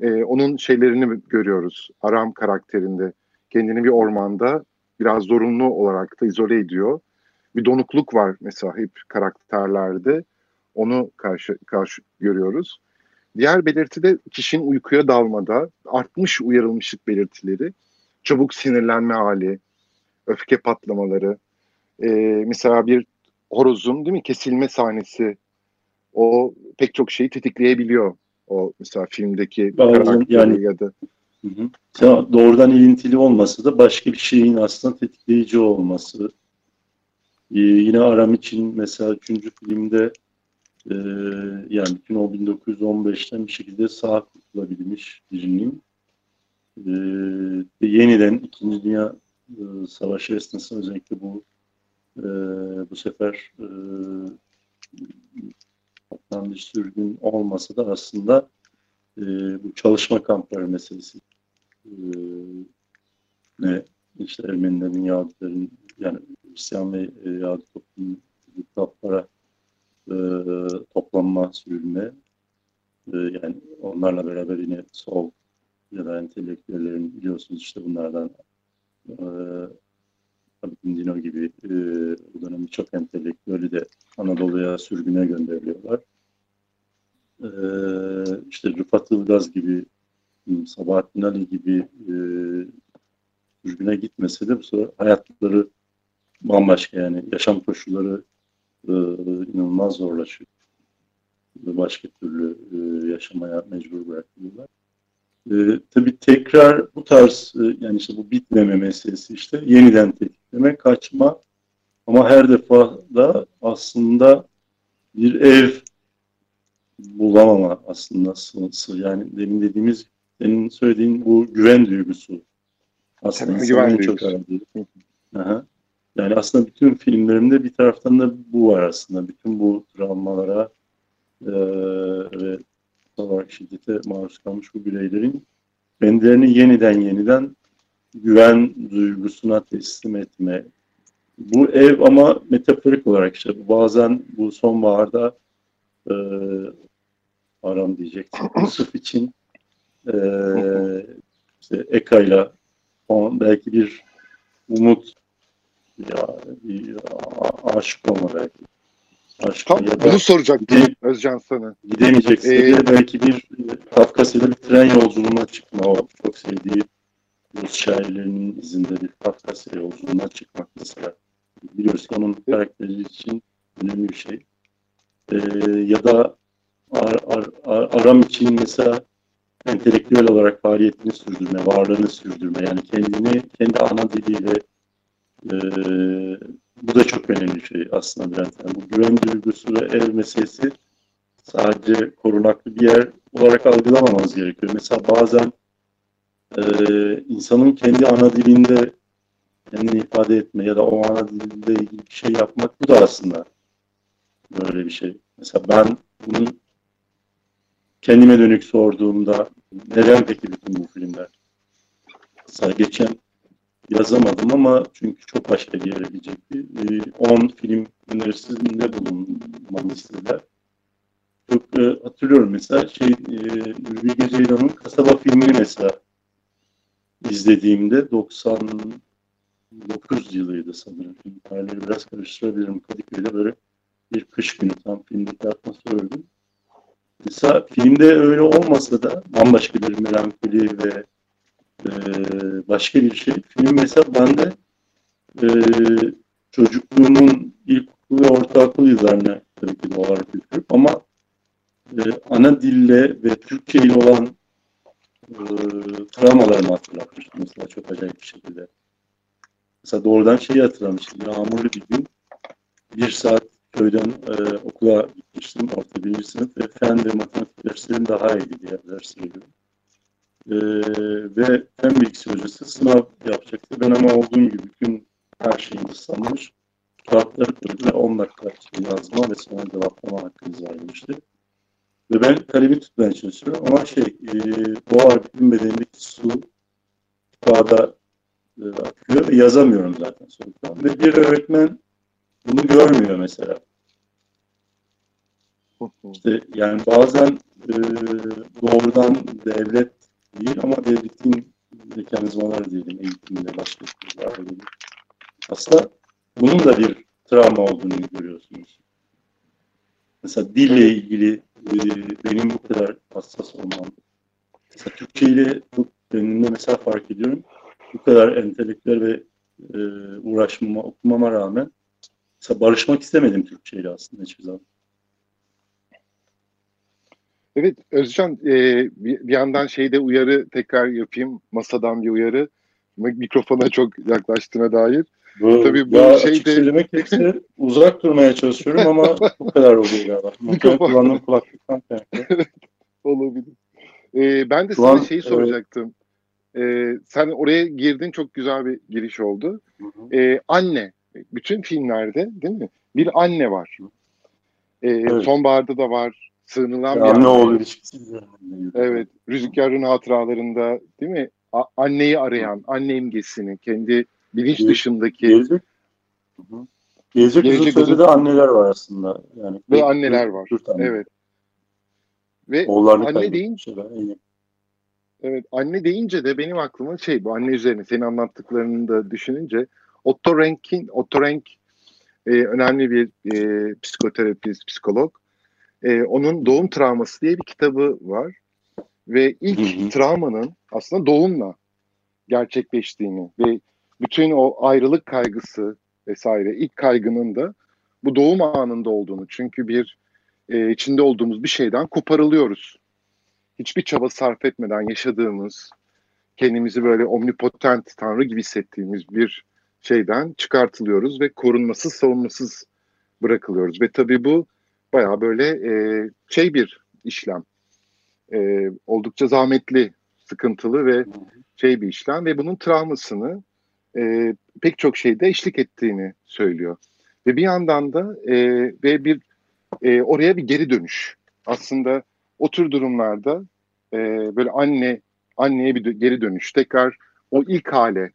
e, onun şeylerini görüyoruz. Aram karakterinde kendini bir ormanda biraz zorunlu olarak da izole ediyor. Bir donukluk var mesela hep karakterlerde. Onu karşı, karşı görüyoruz. Diğer belirti de kişinin uykuya dalmada artmış uyarılmışlık belirtileri, çabuk sinirlenme hali, öfke patlamaları. Ee, mesela bir horozun değil mi kesilme sahnesi o pek çok şeyi tetikleyebiliyor. O mesela filmdeki Bazen yani- ya da Hı hı. Doğrudan ilintili olması da başka bir şeyin aslında tetikleyici olması. Ee, yine Aram için mesela üçüncü filmde e, yani bütün o 1915'ten bir şekilde sağ kurtulabilmiş birinin e, yeniden İkinci Dünya e, Savaşı esnasında özellikle bu e, bu sefer e, patlanmış sürgün olmasa da aslında e, bu çalışma kampları meselesi e, ne işte Ermenilerin, Yahudilerin yani Hristiyan ve e, Yahudi toplumun kitaplara e, toplanma, sürülme e, yani onlarla beraber yine sol ya da entelektüellerin biliyorsunuz işte bunlardan e, Dino gibi e, bu dönem birçok entelektüeli de Anadolu'ya sürgüne gönderiliyorlar. E, işte Rıfat Ilgaz gibi Sabahattin Ali gibi e, sürgüne gitmese de bu sefer hayatları bambaşka yani yaşam koşulları e, inanılmaz zorlaşıyor. Başka türlü e, yaşamaya mecbur bırakılıyorlar. E, tabii tekrar bu tarz e, yani işte bu bitmeme meselesi işte yeniden tetikleme, kaçma ama her defa da aslında bir ev bulamama aslında sığ, yani demin dediğimiz senin söylediğin bu güven duygusu aslında Tabii, güven duygusu. aradığı. Yani aslında bütün filmlerimde bir taraftan da bu var aslında. Bütün bu travmalara e, ve olarak şiddete maruz kalmış bu bireylerin kendilerini yeniden yeniden güven duygusuna teslim etme. Bu ev ama metaforik olarak işte bazen bu sonbaharda e, aram diyecektim. Yusuf için e, işte Eka'yla belki bir umut ya bir a- aşık olma belki. Aşk Tam ya da bunu soracaktım gide- Özcan sana. gidemeyecekse Ee, belki bir Kafkasya'da bir tren yolculuğuna çıkma. O çok sevdiği Rus şairlerinin izinde bir Kafkasya yolculuğuna çıkmak mesela. Biliyoruz ki onun karakteri için önemli bir şey. Ee, ya da ar, ar, ar- Aram için mesela entelektüel olarak faaliyetini sürdürme, varlığını sürdürme. Yani kendini kendi ana diliyle e, bu da çok önemli şey aslında Bülent. Yani bu güven duygusu ve ev meselesi sadece korunaklı bir yer olarak algılamamamız gerekiyor. Mesela bazen e, insanın kendi ana dilinde kendini ifade etme ya da o ana dilde ilgili bir şey yapmak bu da aslında böyle bir şey. Mesela ben bunu kendime dönük sorduğumda neden peki bütün bu filmler? Mesela geçen yazamadım ama çünkü çok başka bir yere gidecekti. 10 film önerisinde bulunmamı istediler. Çok e, hatırlıyorum mesela şey e, Bilge Ceylan'ın Kasaba filmini mesela izlediğimde 99 yılıydı sanırım. Tarihleri biraz karıştırabilirim. Kadıköy'de böyle bir kış günü tam filmdeki atmosfer öyle. Mesela filmde öyle olmasa da bambaşka bir melankoli ve e, başka bir şey. Film mesela bende e, çocukluğumun ilkokul ve ortaokul yıllarına tabii ki olarak götürüp ama e, ana dille ve Türkçe ile olan e, travmalarımı hatırlatmıştı mesela çok acayip bir şekilde. Mesela doğrudan şeyi hatırlamıştım. Yağmurlu bir gün bir saat köyden e, okula gitmiştim. Orta birinci sınıf ve fen ve matematik derslerim daha iyiydi diğer dersleri göre. E, ve fen bilgisi hocası sınav yapacaktı. Ben ama olduğum gibi bütün her şeyimi ıslanmış. Kağıtları koydu ve 10 dakika işte yazma ve sonra cevaplama hakkınız var demişti. Ve ben kalemi tutmaya çalışıyorum ama şey e, boğar bütün bedenindeki su kağıda e, akıyor ve yazamıyorum zaten sonuçta. Ve bir öğretmen bunu görmüyor mesela. İşte yani bazen e, doğrudan devlet değil ama devletin mekanizmaları diyelim eğitimde başka kurumlar gibi. Aslında bunun da bir travma olduğunu görüyorsunuz. Mesela dille ilgili e, benim bu kadar hassas olmam. Mesela Türkçe ile bu kendimde mesela fark ediyorum. Bu kadar entelektüel ve e, uğraşmama, okumama rağmen mesela barışmak istemedim Türkçe ile aslında hiçbir zaman. Evet Özcan e, bir, yandan şeyde uyarı tekrar yapayım masadan bir uyarı Mik- mikrofona çok yaklaştığına dair. Bu, Tabii bu ya şey açık de- söylemek gerekirse uzak durmaya çalışıyorum ama bu kadar oluyor galiba. Mikrofon- kullandığım kulaklıktan kaynaklı. Olabilir. E, ben de Şu sana an, şeyi soracaktım. e, sen oraya girdin çok güzel bir giriş oldu. E, anne. Bütün filmlerde değil mi? Bir anne var. E, Evet. Sonbaharda da var. Sığınılan bir anne. oğul ilişkisi üzerinden yürüyor. Evet. Rüzgar'ın hatıralarında değil mi? A- anneyi arayan, anne imgesini, kendi bilinç Ge- dışındaki Gelecek, Hı hı. Gelecek, Gelecek uzun de anneler var aslında. Yani ve anneler var. Evet. Ve Oğullarını anne deyince Evet, anne deyince de benim aklıma şey bu anne üzerine senin anlattıklarını da düşününce Otto Renk'in Otto Renk e, önemli bir e, psikoterapist, psikolog. E, onun Doğum Travması diye bir kitabı var ve ilk Hı hı. travmanın aslında doğumla gerçekleştiğini ve bütün o ayrılık kaygısı vesaire ilk kaygının da bu doğum anında olduğunu çünkü bir e, içinde olduğumuz bir şeyden koparılıyoruz hiçbir çaba sarf etmeden yaşadığımız, kendimizi böyle omnipotent tanrı gibi hissettiğimiz bir şeyden çıkartılıyoruz ve korunmasız, savunmasız bırakılıyoruz. Ve tabii bu bayağı böyle e, şey bir işlem. E, oldukça zahmetli, sıkıntılı ve şey bir işlem ve bunun travmasını e, pek çok şeyde eşlik ettiğini söylüyor. Ve bir yandan da e, ve bir e, oraya bir geri dönüş. Aslında o tür durumlarda e, böyle anne anneye bir geri dönüş tekrar o ilk hale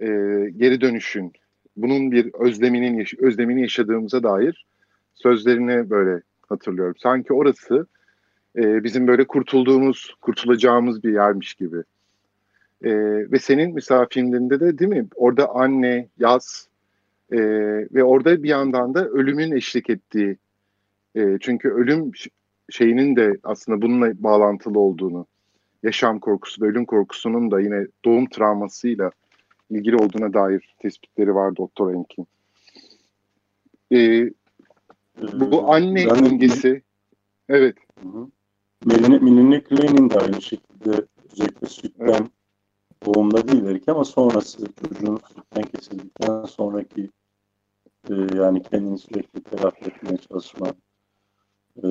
e, geri dönüşün bunun bir özleminin özlemini yaşadığımıza dair sözlerini böyle hatırlıyorum. Sanki orası e, bizim böyle kurtulduğumuz, kurtulacağımız bir yermiş gibi. E, ve senin mesela filmlerinde de değil mi? Orada anne, yaz e, ve orada bir yandan da ölümün eşlik ettiği e, çünkü ölüm şeyinin de aslında bununla bağlantılı olduğunu, yaşam korkusu ve ölüm korkusunun da yine doğum travmasıyla ilgili olduğuna dair tespitleri var Doktor Enk'in. E, bu anne Ben de- imgesi, evet. Melanie, Klein'in de aynı şekilde özellikle sütten doğumda değil belki ama sonrası çocuğun sütten kesildikten sonraki e, yani kendini sürekli telafi etmeye çalışma e,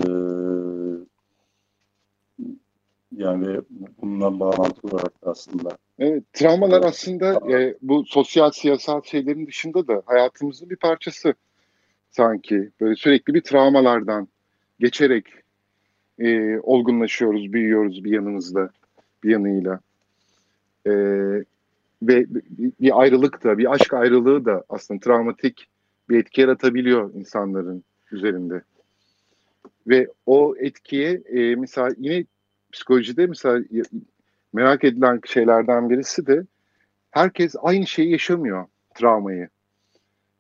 yani ve bununla bağlantılı olarak da aslında. Evet, travmalar aslında e, bu sosyal siyasal şeylerin dışında da hayatımızın bir parçası sanki. Böyle sürekli bir travmalardan geçerek e, olgunlaşıyoruz, büyüyoruz bir yanımızda, bir yanıyla. E, ve bir- ayrılık da, bir aşk ayrılığı da aslında travmatik bir etki yaratabiliyor insanların üzerinde. Ve o etkiye e, mesela yine psikolojide mesela merak edilen şeylerden birisi de herkes aynı şeyi yaşamıyor travmayı.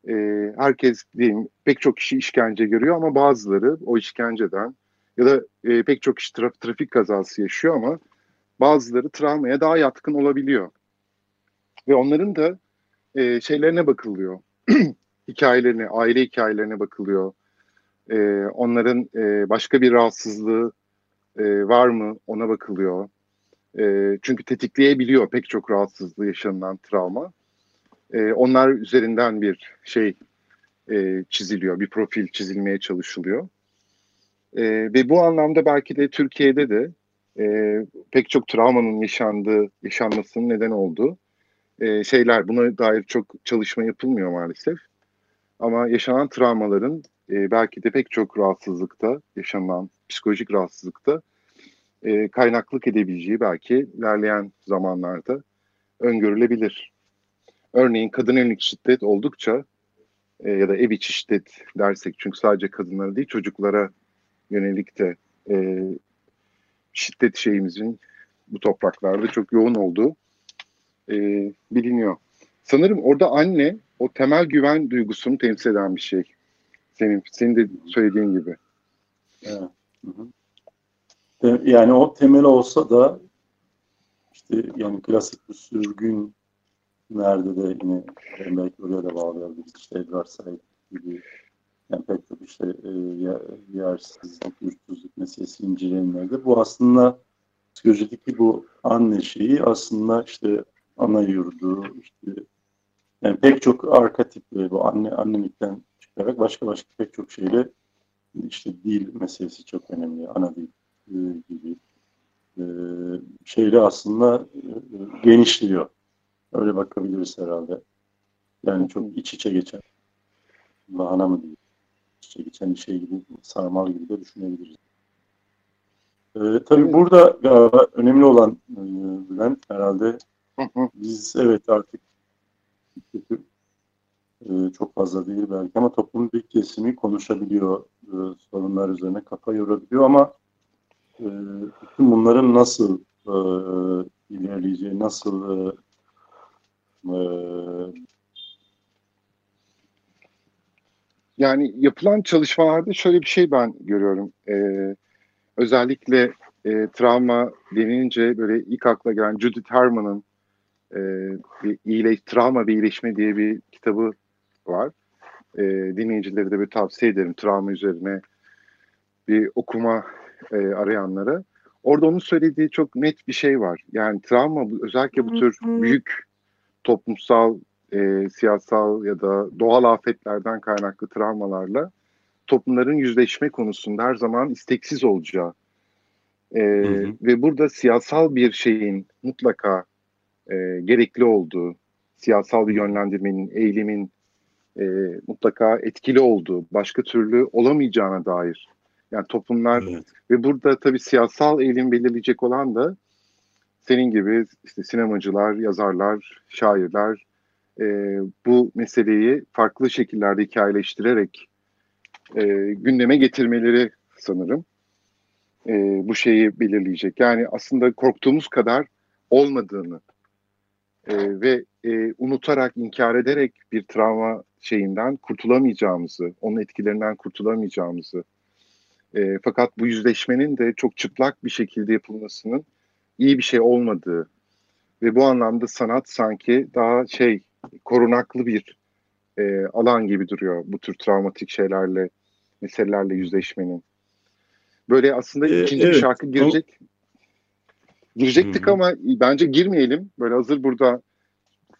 E, herkes diyeyim pek çok kişi işkence görüyor ama bazıları o işkenceden ya da e, pek çok kişi traf- trafik kazası yaşıyor ama bazıları travmaya daha yatkın olabiliyor. Ve onların da e, şeylerine bakılıyor. hikayelerine, aile hikayelerine bakılıyor. E, onların e, başka bir rahatsızlığı e, var mı ona bakılıyor. E, çünkü tetikleyebiliyor pek çok rahatsızlığı yaşanılan travma. E, onlar üzerinden bir şey e, çiziliyor, bir profil çizilmeye çalışılıyor. E, ve bu anlamda belki de Türkiye'de de e, pek çok travmanın yaşandığı, yaşanmasının neden olduğu e, şeyler. Buna dair çok çalışma yapılmıyor maalesef. Ama yaşanan travmaların e, belki de pek çok rahatsızlıkta, yaşanan psikolojik rahatsızlıkta e, kaynaklık edebileceği belki ilerleyen zamanlarda öngörülebilir. Örneğin kadın yönelik şiddet oldukça e, ya da ev içi şiddet dersek çünkü sadece kadınlara değil çocuklara yönelik de e, şiddet şeyimizin bu topraklarda çok yoğun olduğu e, biliniyor. Sanırım orada anne o temel güven duygusunu temsil eden bir şey. Senin senin de söylediğin gibi. Evet. Yani o temel olsa da işte yani klasik bir sürgün nerede de yine belki oraya da bağlayabiliriz. İşte Edward Said gibi yani pek çok işte e, yer- yersizlik, yurtsuzluk meselesi incelenmede. Bu aslında psikolojideki bu anne şeyi aslında işte ana yurdu, işte yani pek çok arka tiple bu anne annelikten çıkarak başka başka pek çok şeyle işte dil meselesi çok önemli. Ana dil e, gibi. E, şeyde aslında e, genişliyor. Öyle bakabiliriz herhalde. Yani çok iç içe geçen lahana mı diyeyim? İç içe geçen bir şey gibi, sarmal gibi de düşünebiliriz. Ee, tabii burada galiba önemli olan e, Bülent herhalde biz evet artık kötü e, çok fazla değil belki ama toplumun bir kesimi konuşabiliyor, e, sorunlar üzerine kafa yorabiliyor ama e, bütün bunların nasıl e, ilerleyeceği, nasıl e, Yani yapılan çalışmalarda şöyle bir şey ben görüyorum. Ee, özellikle e, travma denince böyle ilk akla gelen Judith Herman'ın e, bir iyileş, Travma ve İyileşme diye bir kitabı var. E, dinleyicileri de bir tavsiye ederim travma üzerine bir okuma e, arayanlara. Orada onun söylediği çok net bir şey var. Yani travma özellikle bu tür büyük toplumsal, e, siyasal ya da doğal afetlerden kaynaklı travmalarla toplumların yüzleşme konusunda her zaman isteksiz olacağı e, ve burada siyasal bir şeyin mutlaka e, gerekli olduğu, siyasal bir yönlendirmenin, eğilimin e, mutlaka etkili olduğu, başka türlü olamayacağına dair. Yani toplumlar ve burada tabii siyasal eğilim belirleyecek olan da senin gibi işte sinemacılar, yazarlar, şairler e, bu meseleyi farklı şekillerde hikayeleştirerek e, gündeme getirmeleri sanırım e, bu şeyi belirleyecek. Yani aslında korktuğumuz kadar olmadığını e, ve e, unutarak, inkar ederek bir travma şeyinden kurtulamayacağımızı, onun etkilerinden kurtulamayacağımızı e, fakat bu yüzleşmenin de çok çıplak bir şekilde yapılmasının iyi bir şey olmadığı ve bu anlamda sanat sanki daha şey korunaklı bir e, alan gibi duruyor bu tür travmatik şeylerle, meselelerle yüzleşmenin. Böyle aslında Ee, ikinci bir evet, şarkı girecek. Girecektik ama bence girmeyelim. Böyle hazır burada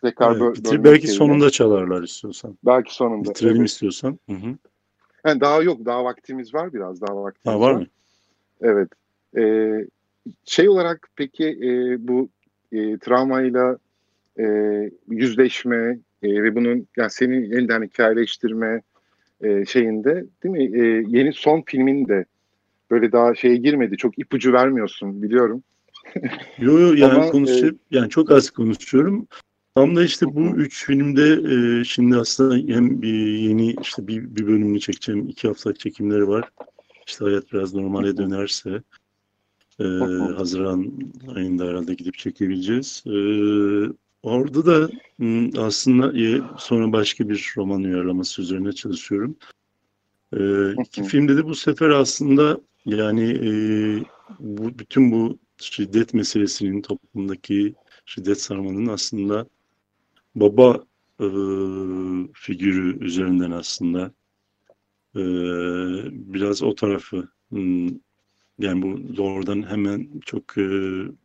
tekrar Evet, bitir- belki yerine. sonunda çalarlar istiyorsan. Belki sonunda. Bitirelim evet. istiyorsan. Hı hı. Yani daha yok, daha vaktimiz var biraz, daha vaktimiz Ha, var mı? Evet. Ee, şey olarak peki e, bu e, travmayla e, yüzleşme e, ve bunun yani seni yeniden hikayeleştirme e, şeyinde değil mi? E, yeni son filmin de böyle daha şeye girmedi. Çok ipucu vermiyorsun biliyorum. Yo yo yani Ama, e, konuşup yani çok az konuşuyorum. Tam da işte bu üç filmde e, şimdi aslında hem bir yeni işte bir, bir bölümünü çekeceğim. iki haftalık çekimleri var. İşte hayat biraz normale dönerse e, Haziran ayında herhalde gidip çekebileceğiz. E, orada da aslında e, sonra başka bir roman uyarlaması üzerine çalışıyorum. E, iki filmde de bu sefer aslında yani e, bu bütün bu şiddet meselesinin toplumdaki şiddet sarmanın aslında baba e, figürü üzerinden aslında e, biraz o tarafı yani bu doğrudan hemen çok e,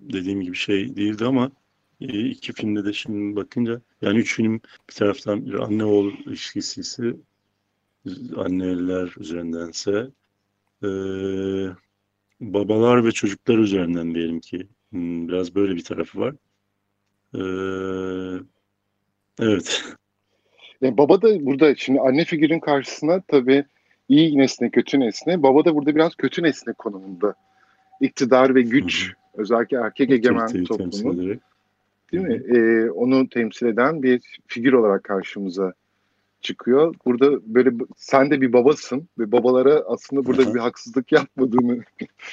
dediğim gibi şey değildi ama e, iki filmde de şimdi bakınca yani üç film bir taraftan bir anne oğul ilişkisi ise anneler üzerindense e, babalar ve çocuklar üzerinden diyelim ki hmm, biraz böyle bir tarafı var. Evet. Yani baba da burada şimdi anne figürün karşısına tabii iyi nesne, kötü nesne. Baba da burada biraz kötü nesne konumunda. İktidar ve güç, özellikle erkek egemen toplumun, değil mi? Ee, onu temsil eden bir figür olarak karşımıza çıkıyor. Burada böyle sen de bir babasın ve babalara aslında burada bir haksızlık yapmadığını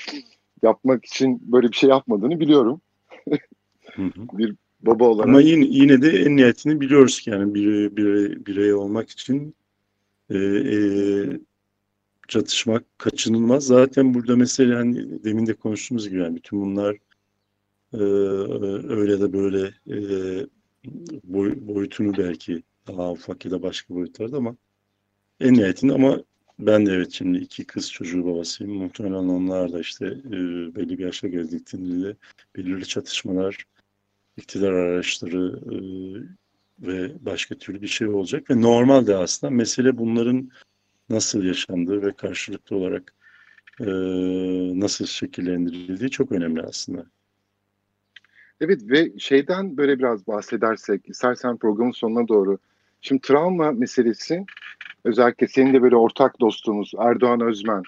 yapmak için böyle bir şey yapmadığını biliyorum. bir baba olarak. Ama yine, yine de en niyetini biliyoruz ki yani birey, birey, birey olmak için e, e, çatışmak kaçınılmaz. Zaten burada mesela hani demin de konuştuğumuz gibi yani bütün bunlar e, öyle de böyle e, boy, boyutunu belki daha ufak ya da başka boyutlarda ama en nihayetinde ama ben de evet şimdi iki kız çocuğu babasıyım. Muhtemelen onlar da işte e, belli bir yaşa geldiklerinde belirli çatışmalar, iktidar araçları e, ve başka türlü bir şey olacak ve normal de aslında mesele bunların nasıl yaşandığı ve karşılıklı olarak e, nasıl şekillendirildiği çok önemli aslında. Evet ve şeyden böyle biraz bahsedersek istersen programın sonuna doğru. Şimdi travma meselesi özellikle senin de böyle ortak dostumuz Erdoğan Özmen,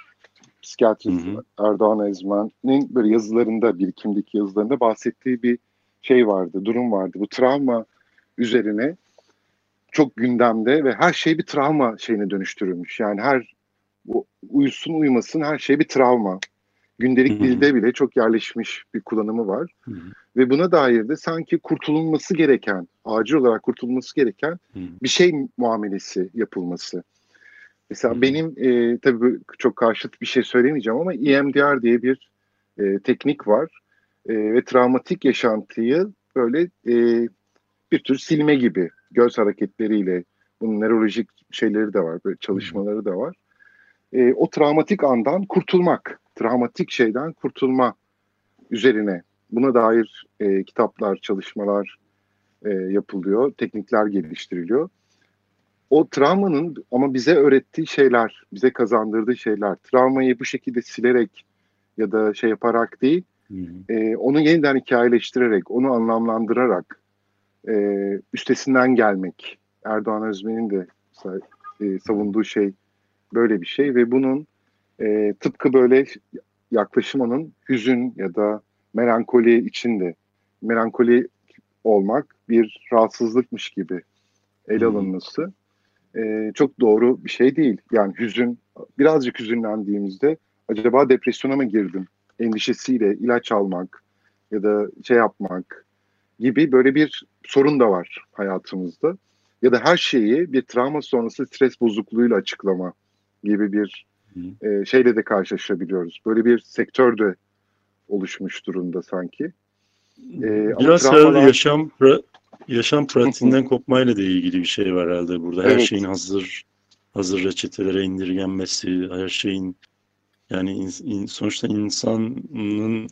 psikiyatrist Erdoğan Özmen'in böyle yazılarında, birikimdeki yazılarında bahsettiği bir şey vardı, durum vardı. Bu travma üzerine çok gündemde ve her şey bir travma şeyine dönüştürülmüş. Yani her uyusun uyumasın her şey bir travma. Gündelik dilde bile çok yerleşmiş bir kullanımı var. Ve buna dair de sanki kurtulunması gereken, acil olarak kurtulması gereken bir şey muamelesi yapılması. Mesela benim e, tabii çok karşıt bir şey söylemeyeceğim ama EMDR diye bir e, teknik var. E, ve travmatik yaşantıyı böyle e, bir tür silme gibi göz hareketleriyle bunun nörolojik şeyleri de var, böyle çalışmaları da var. E, o travmatik andan kurtulmak, travmatik şeyden kurtulma üzerine buna dair e, kitaplar, çalışmalar e, yapılıyor, teknikler geliştiriliyor. O travmanın ama bize öğrettiği şeyler, bize kazandırdığı şeyler, travmayı bu şekilde silerek ya da şey yaparak değil, e, onu yeniden hikayeleştirerek, onu anlamlandırarak, e, üstesinden gelmek. Erdoğan Özmen'in de e, savunduğu şey böyle bir şey ve bunun e, tıpkı böyle yaklaşımının hüzün ya da melankoli içinde melankoli olmak bir rahatsızlıkmış gibi ele alınması e, çok doğru bir şey değil. Yani hüzün birazcık hüzünlendiğimizde acaba depresyona mı girdim endişesiyle ilaç almak ya da şey yapmak gibi böyle bir sorun da var hayatımızda. Ya da her şeyi bir travma sonrası stres bozukluğuyla açıklama gibi bir e, şeyle de karşılaşabiliyoruz. Böyle bir sektör de oluşmuş durumda sanki. E, Biraz travmalar... yaşam yaşam pratiğinden kopmayla da ilgili bir şey var herhalde burada. Her evet. şeyin hazır hazır reçetelere indirgenmesi, her şeyin yani in, in, sonuçta insanın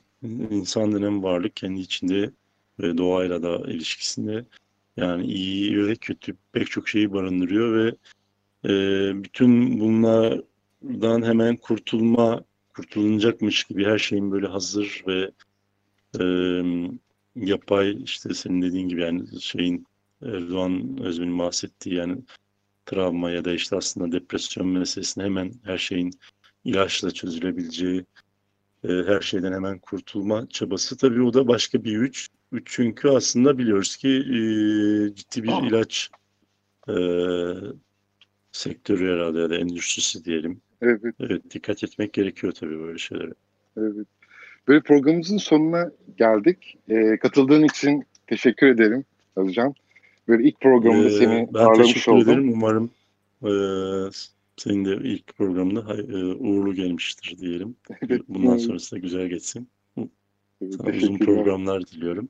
insan denen varlık kendi içinde ve doğayla da ilişkisinde yani iyi ve kötü pek çok şeyi barındırıyor ve e, bütün bunlardan hemen kurtulma kurtulunacakmış gibi her şeyin böyle hazır ve e, yapay işte senin dediğin gibi yani şeyin Erdoğan Özmen'in bahsettiği yani travma ya da işte aslında depresyon meselesini hemen her şeyin ilaçla çözülebileceği e, her şeyden hemen kurtulma çabası tabii o da başka bir güç. Çünkü aslında biliyoruz ki e, ciddi bir ilaç e, sektörü herhalde ya da endüstrisi diyelim. Evet. Evet dikkat etmek gerekiyor tabii böyle şeylere. Evet. Böyle programımızın sonuna geldik. E, katıldığın için teşekkür ederim Özcan. Böyle ilk programda ee, seni ben ağırlamış teşekkür oldum. ederim. Umarım e, senin de ilk programda e, uğurlu gelmiştir diyelim. Evet. Bundan sonrası da güzel geçsin. Evet, Sana uzun programlar diliyorum.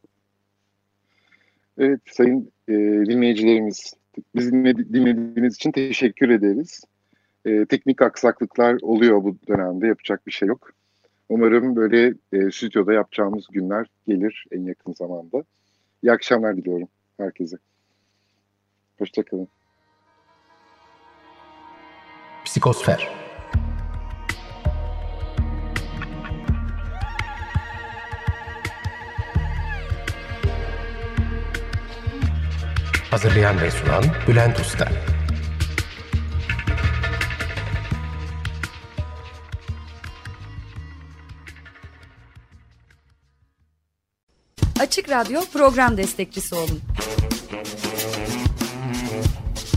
Evet sayın e, dinleyicilerimiz bizi dinlediğiniz için teşekkür ederiz. E, teknik aksaklıklar oluyor bu dönemde yapacak bir şey yok. Umarım böyle e, stüdyoda yapacağımız günler gelir en yakın zamanda. İyi akşamlar diliyorum herkese. Hoşçakalın. Psikosfer Hazırlayan ve sunan Bülent Usta Açık Radyo program destekçisi olun.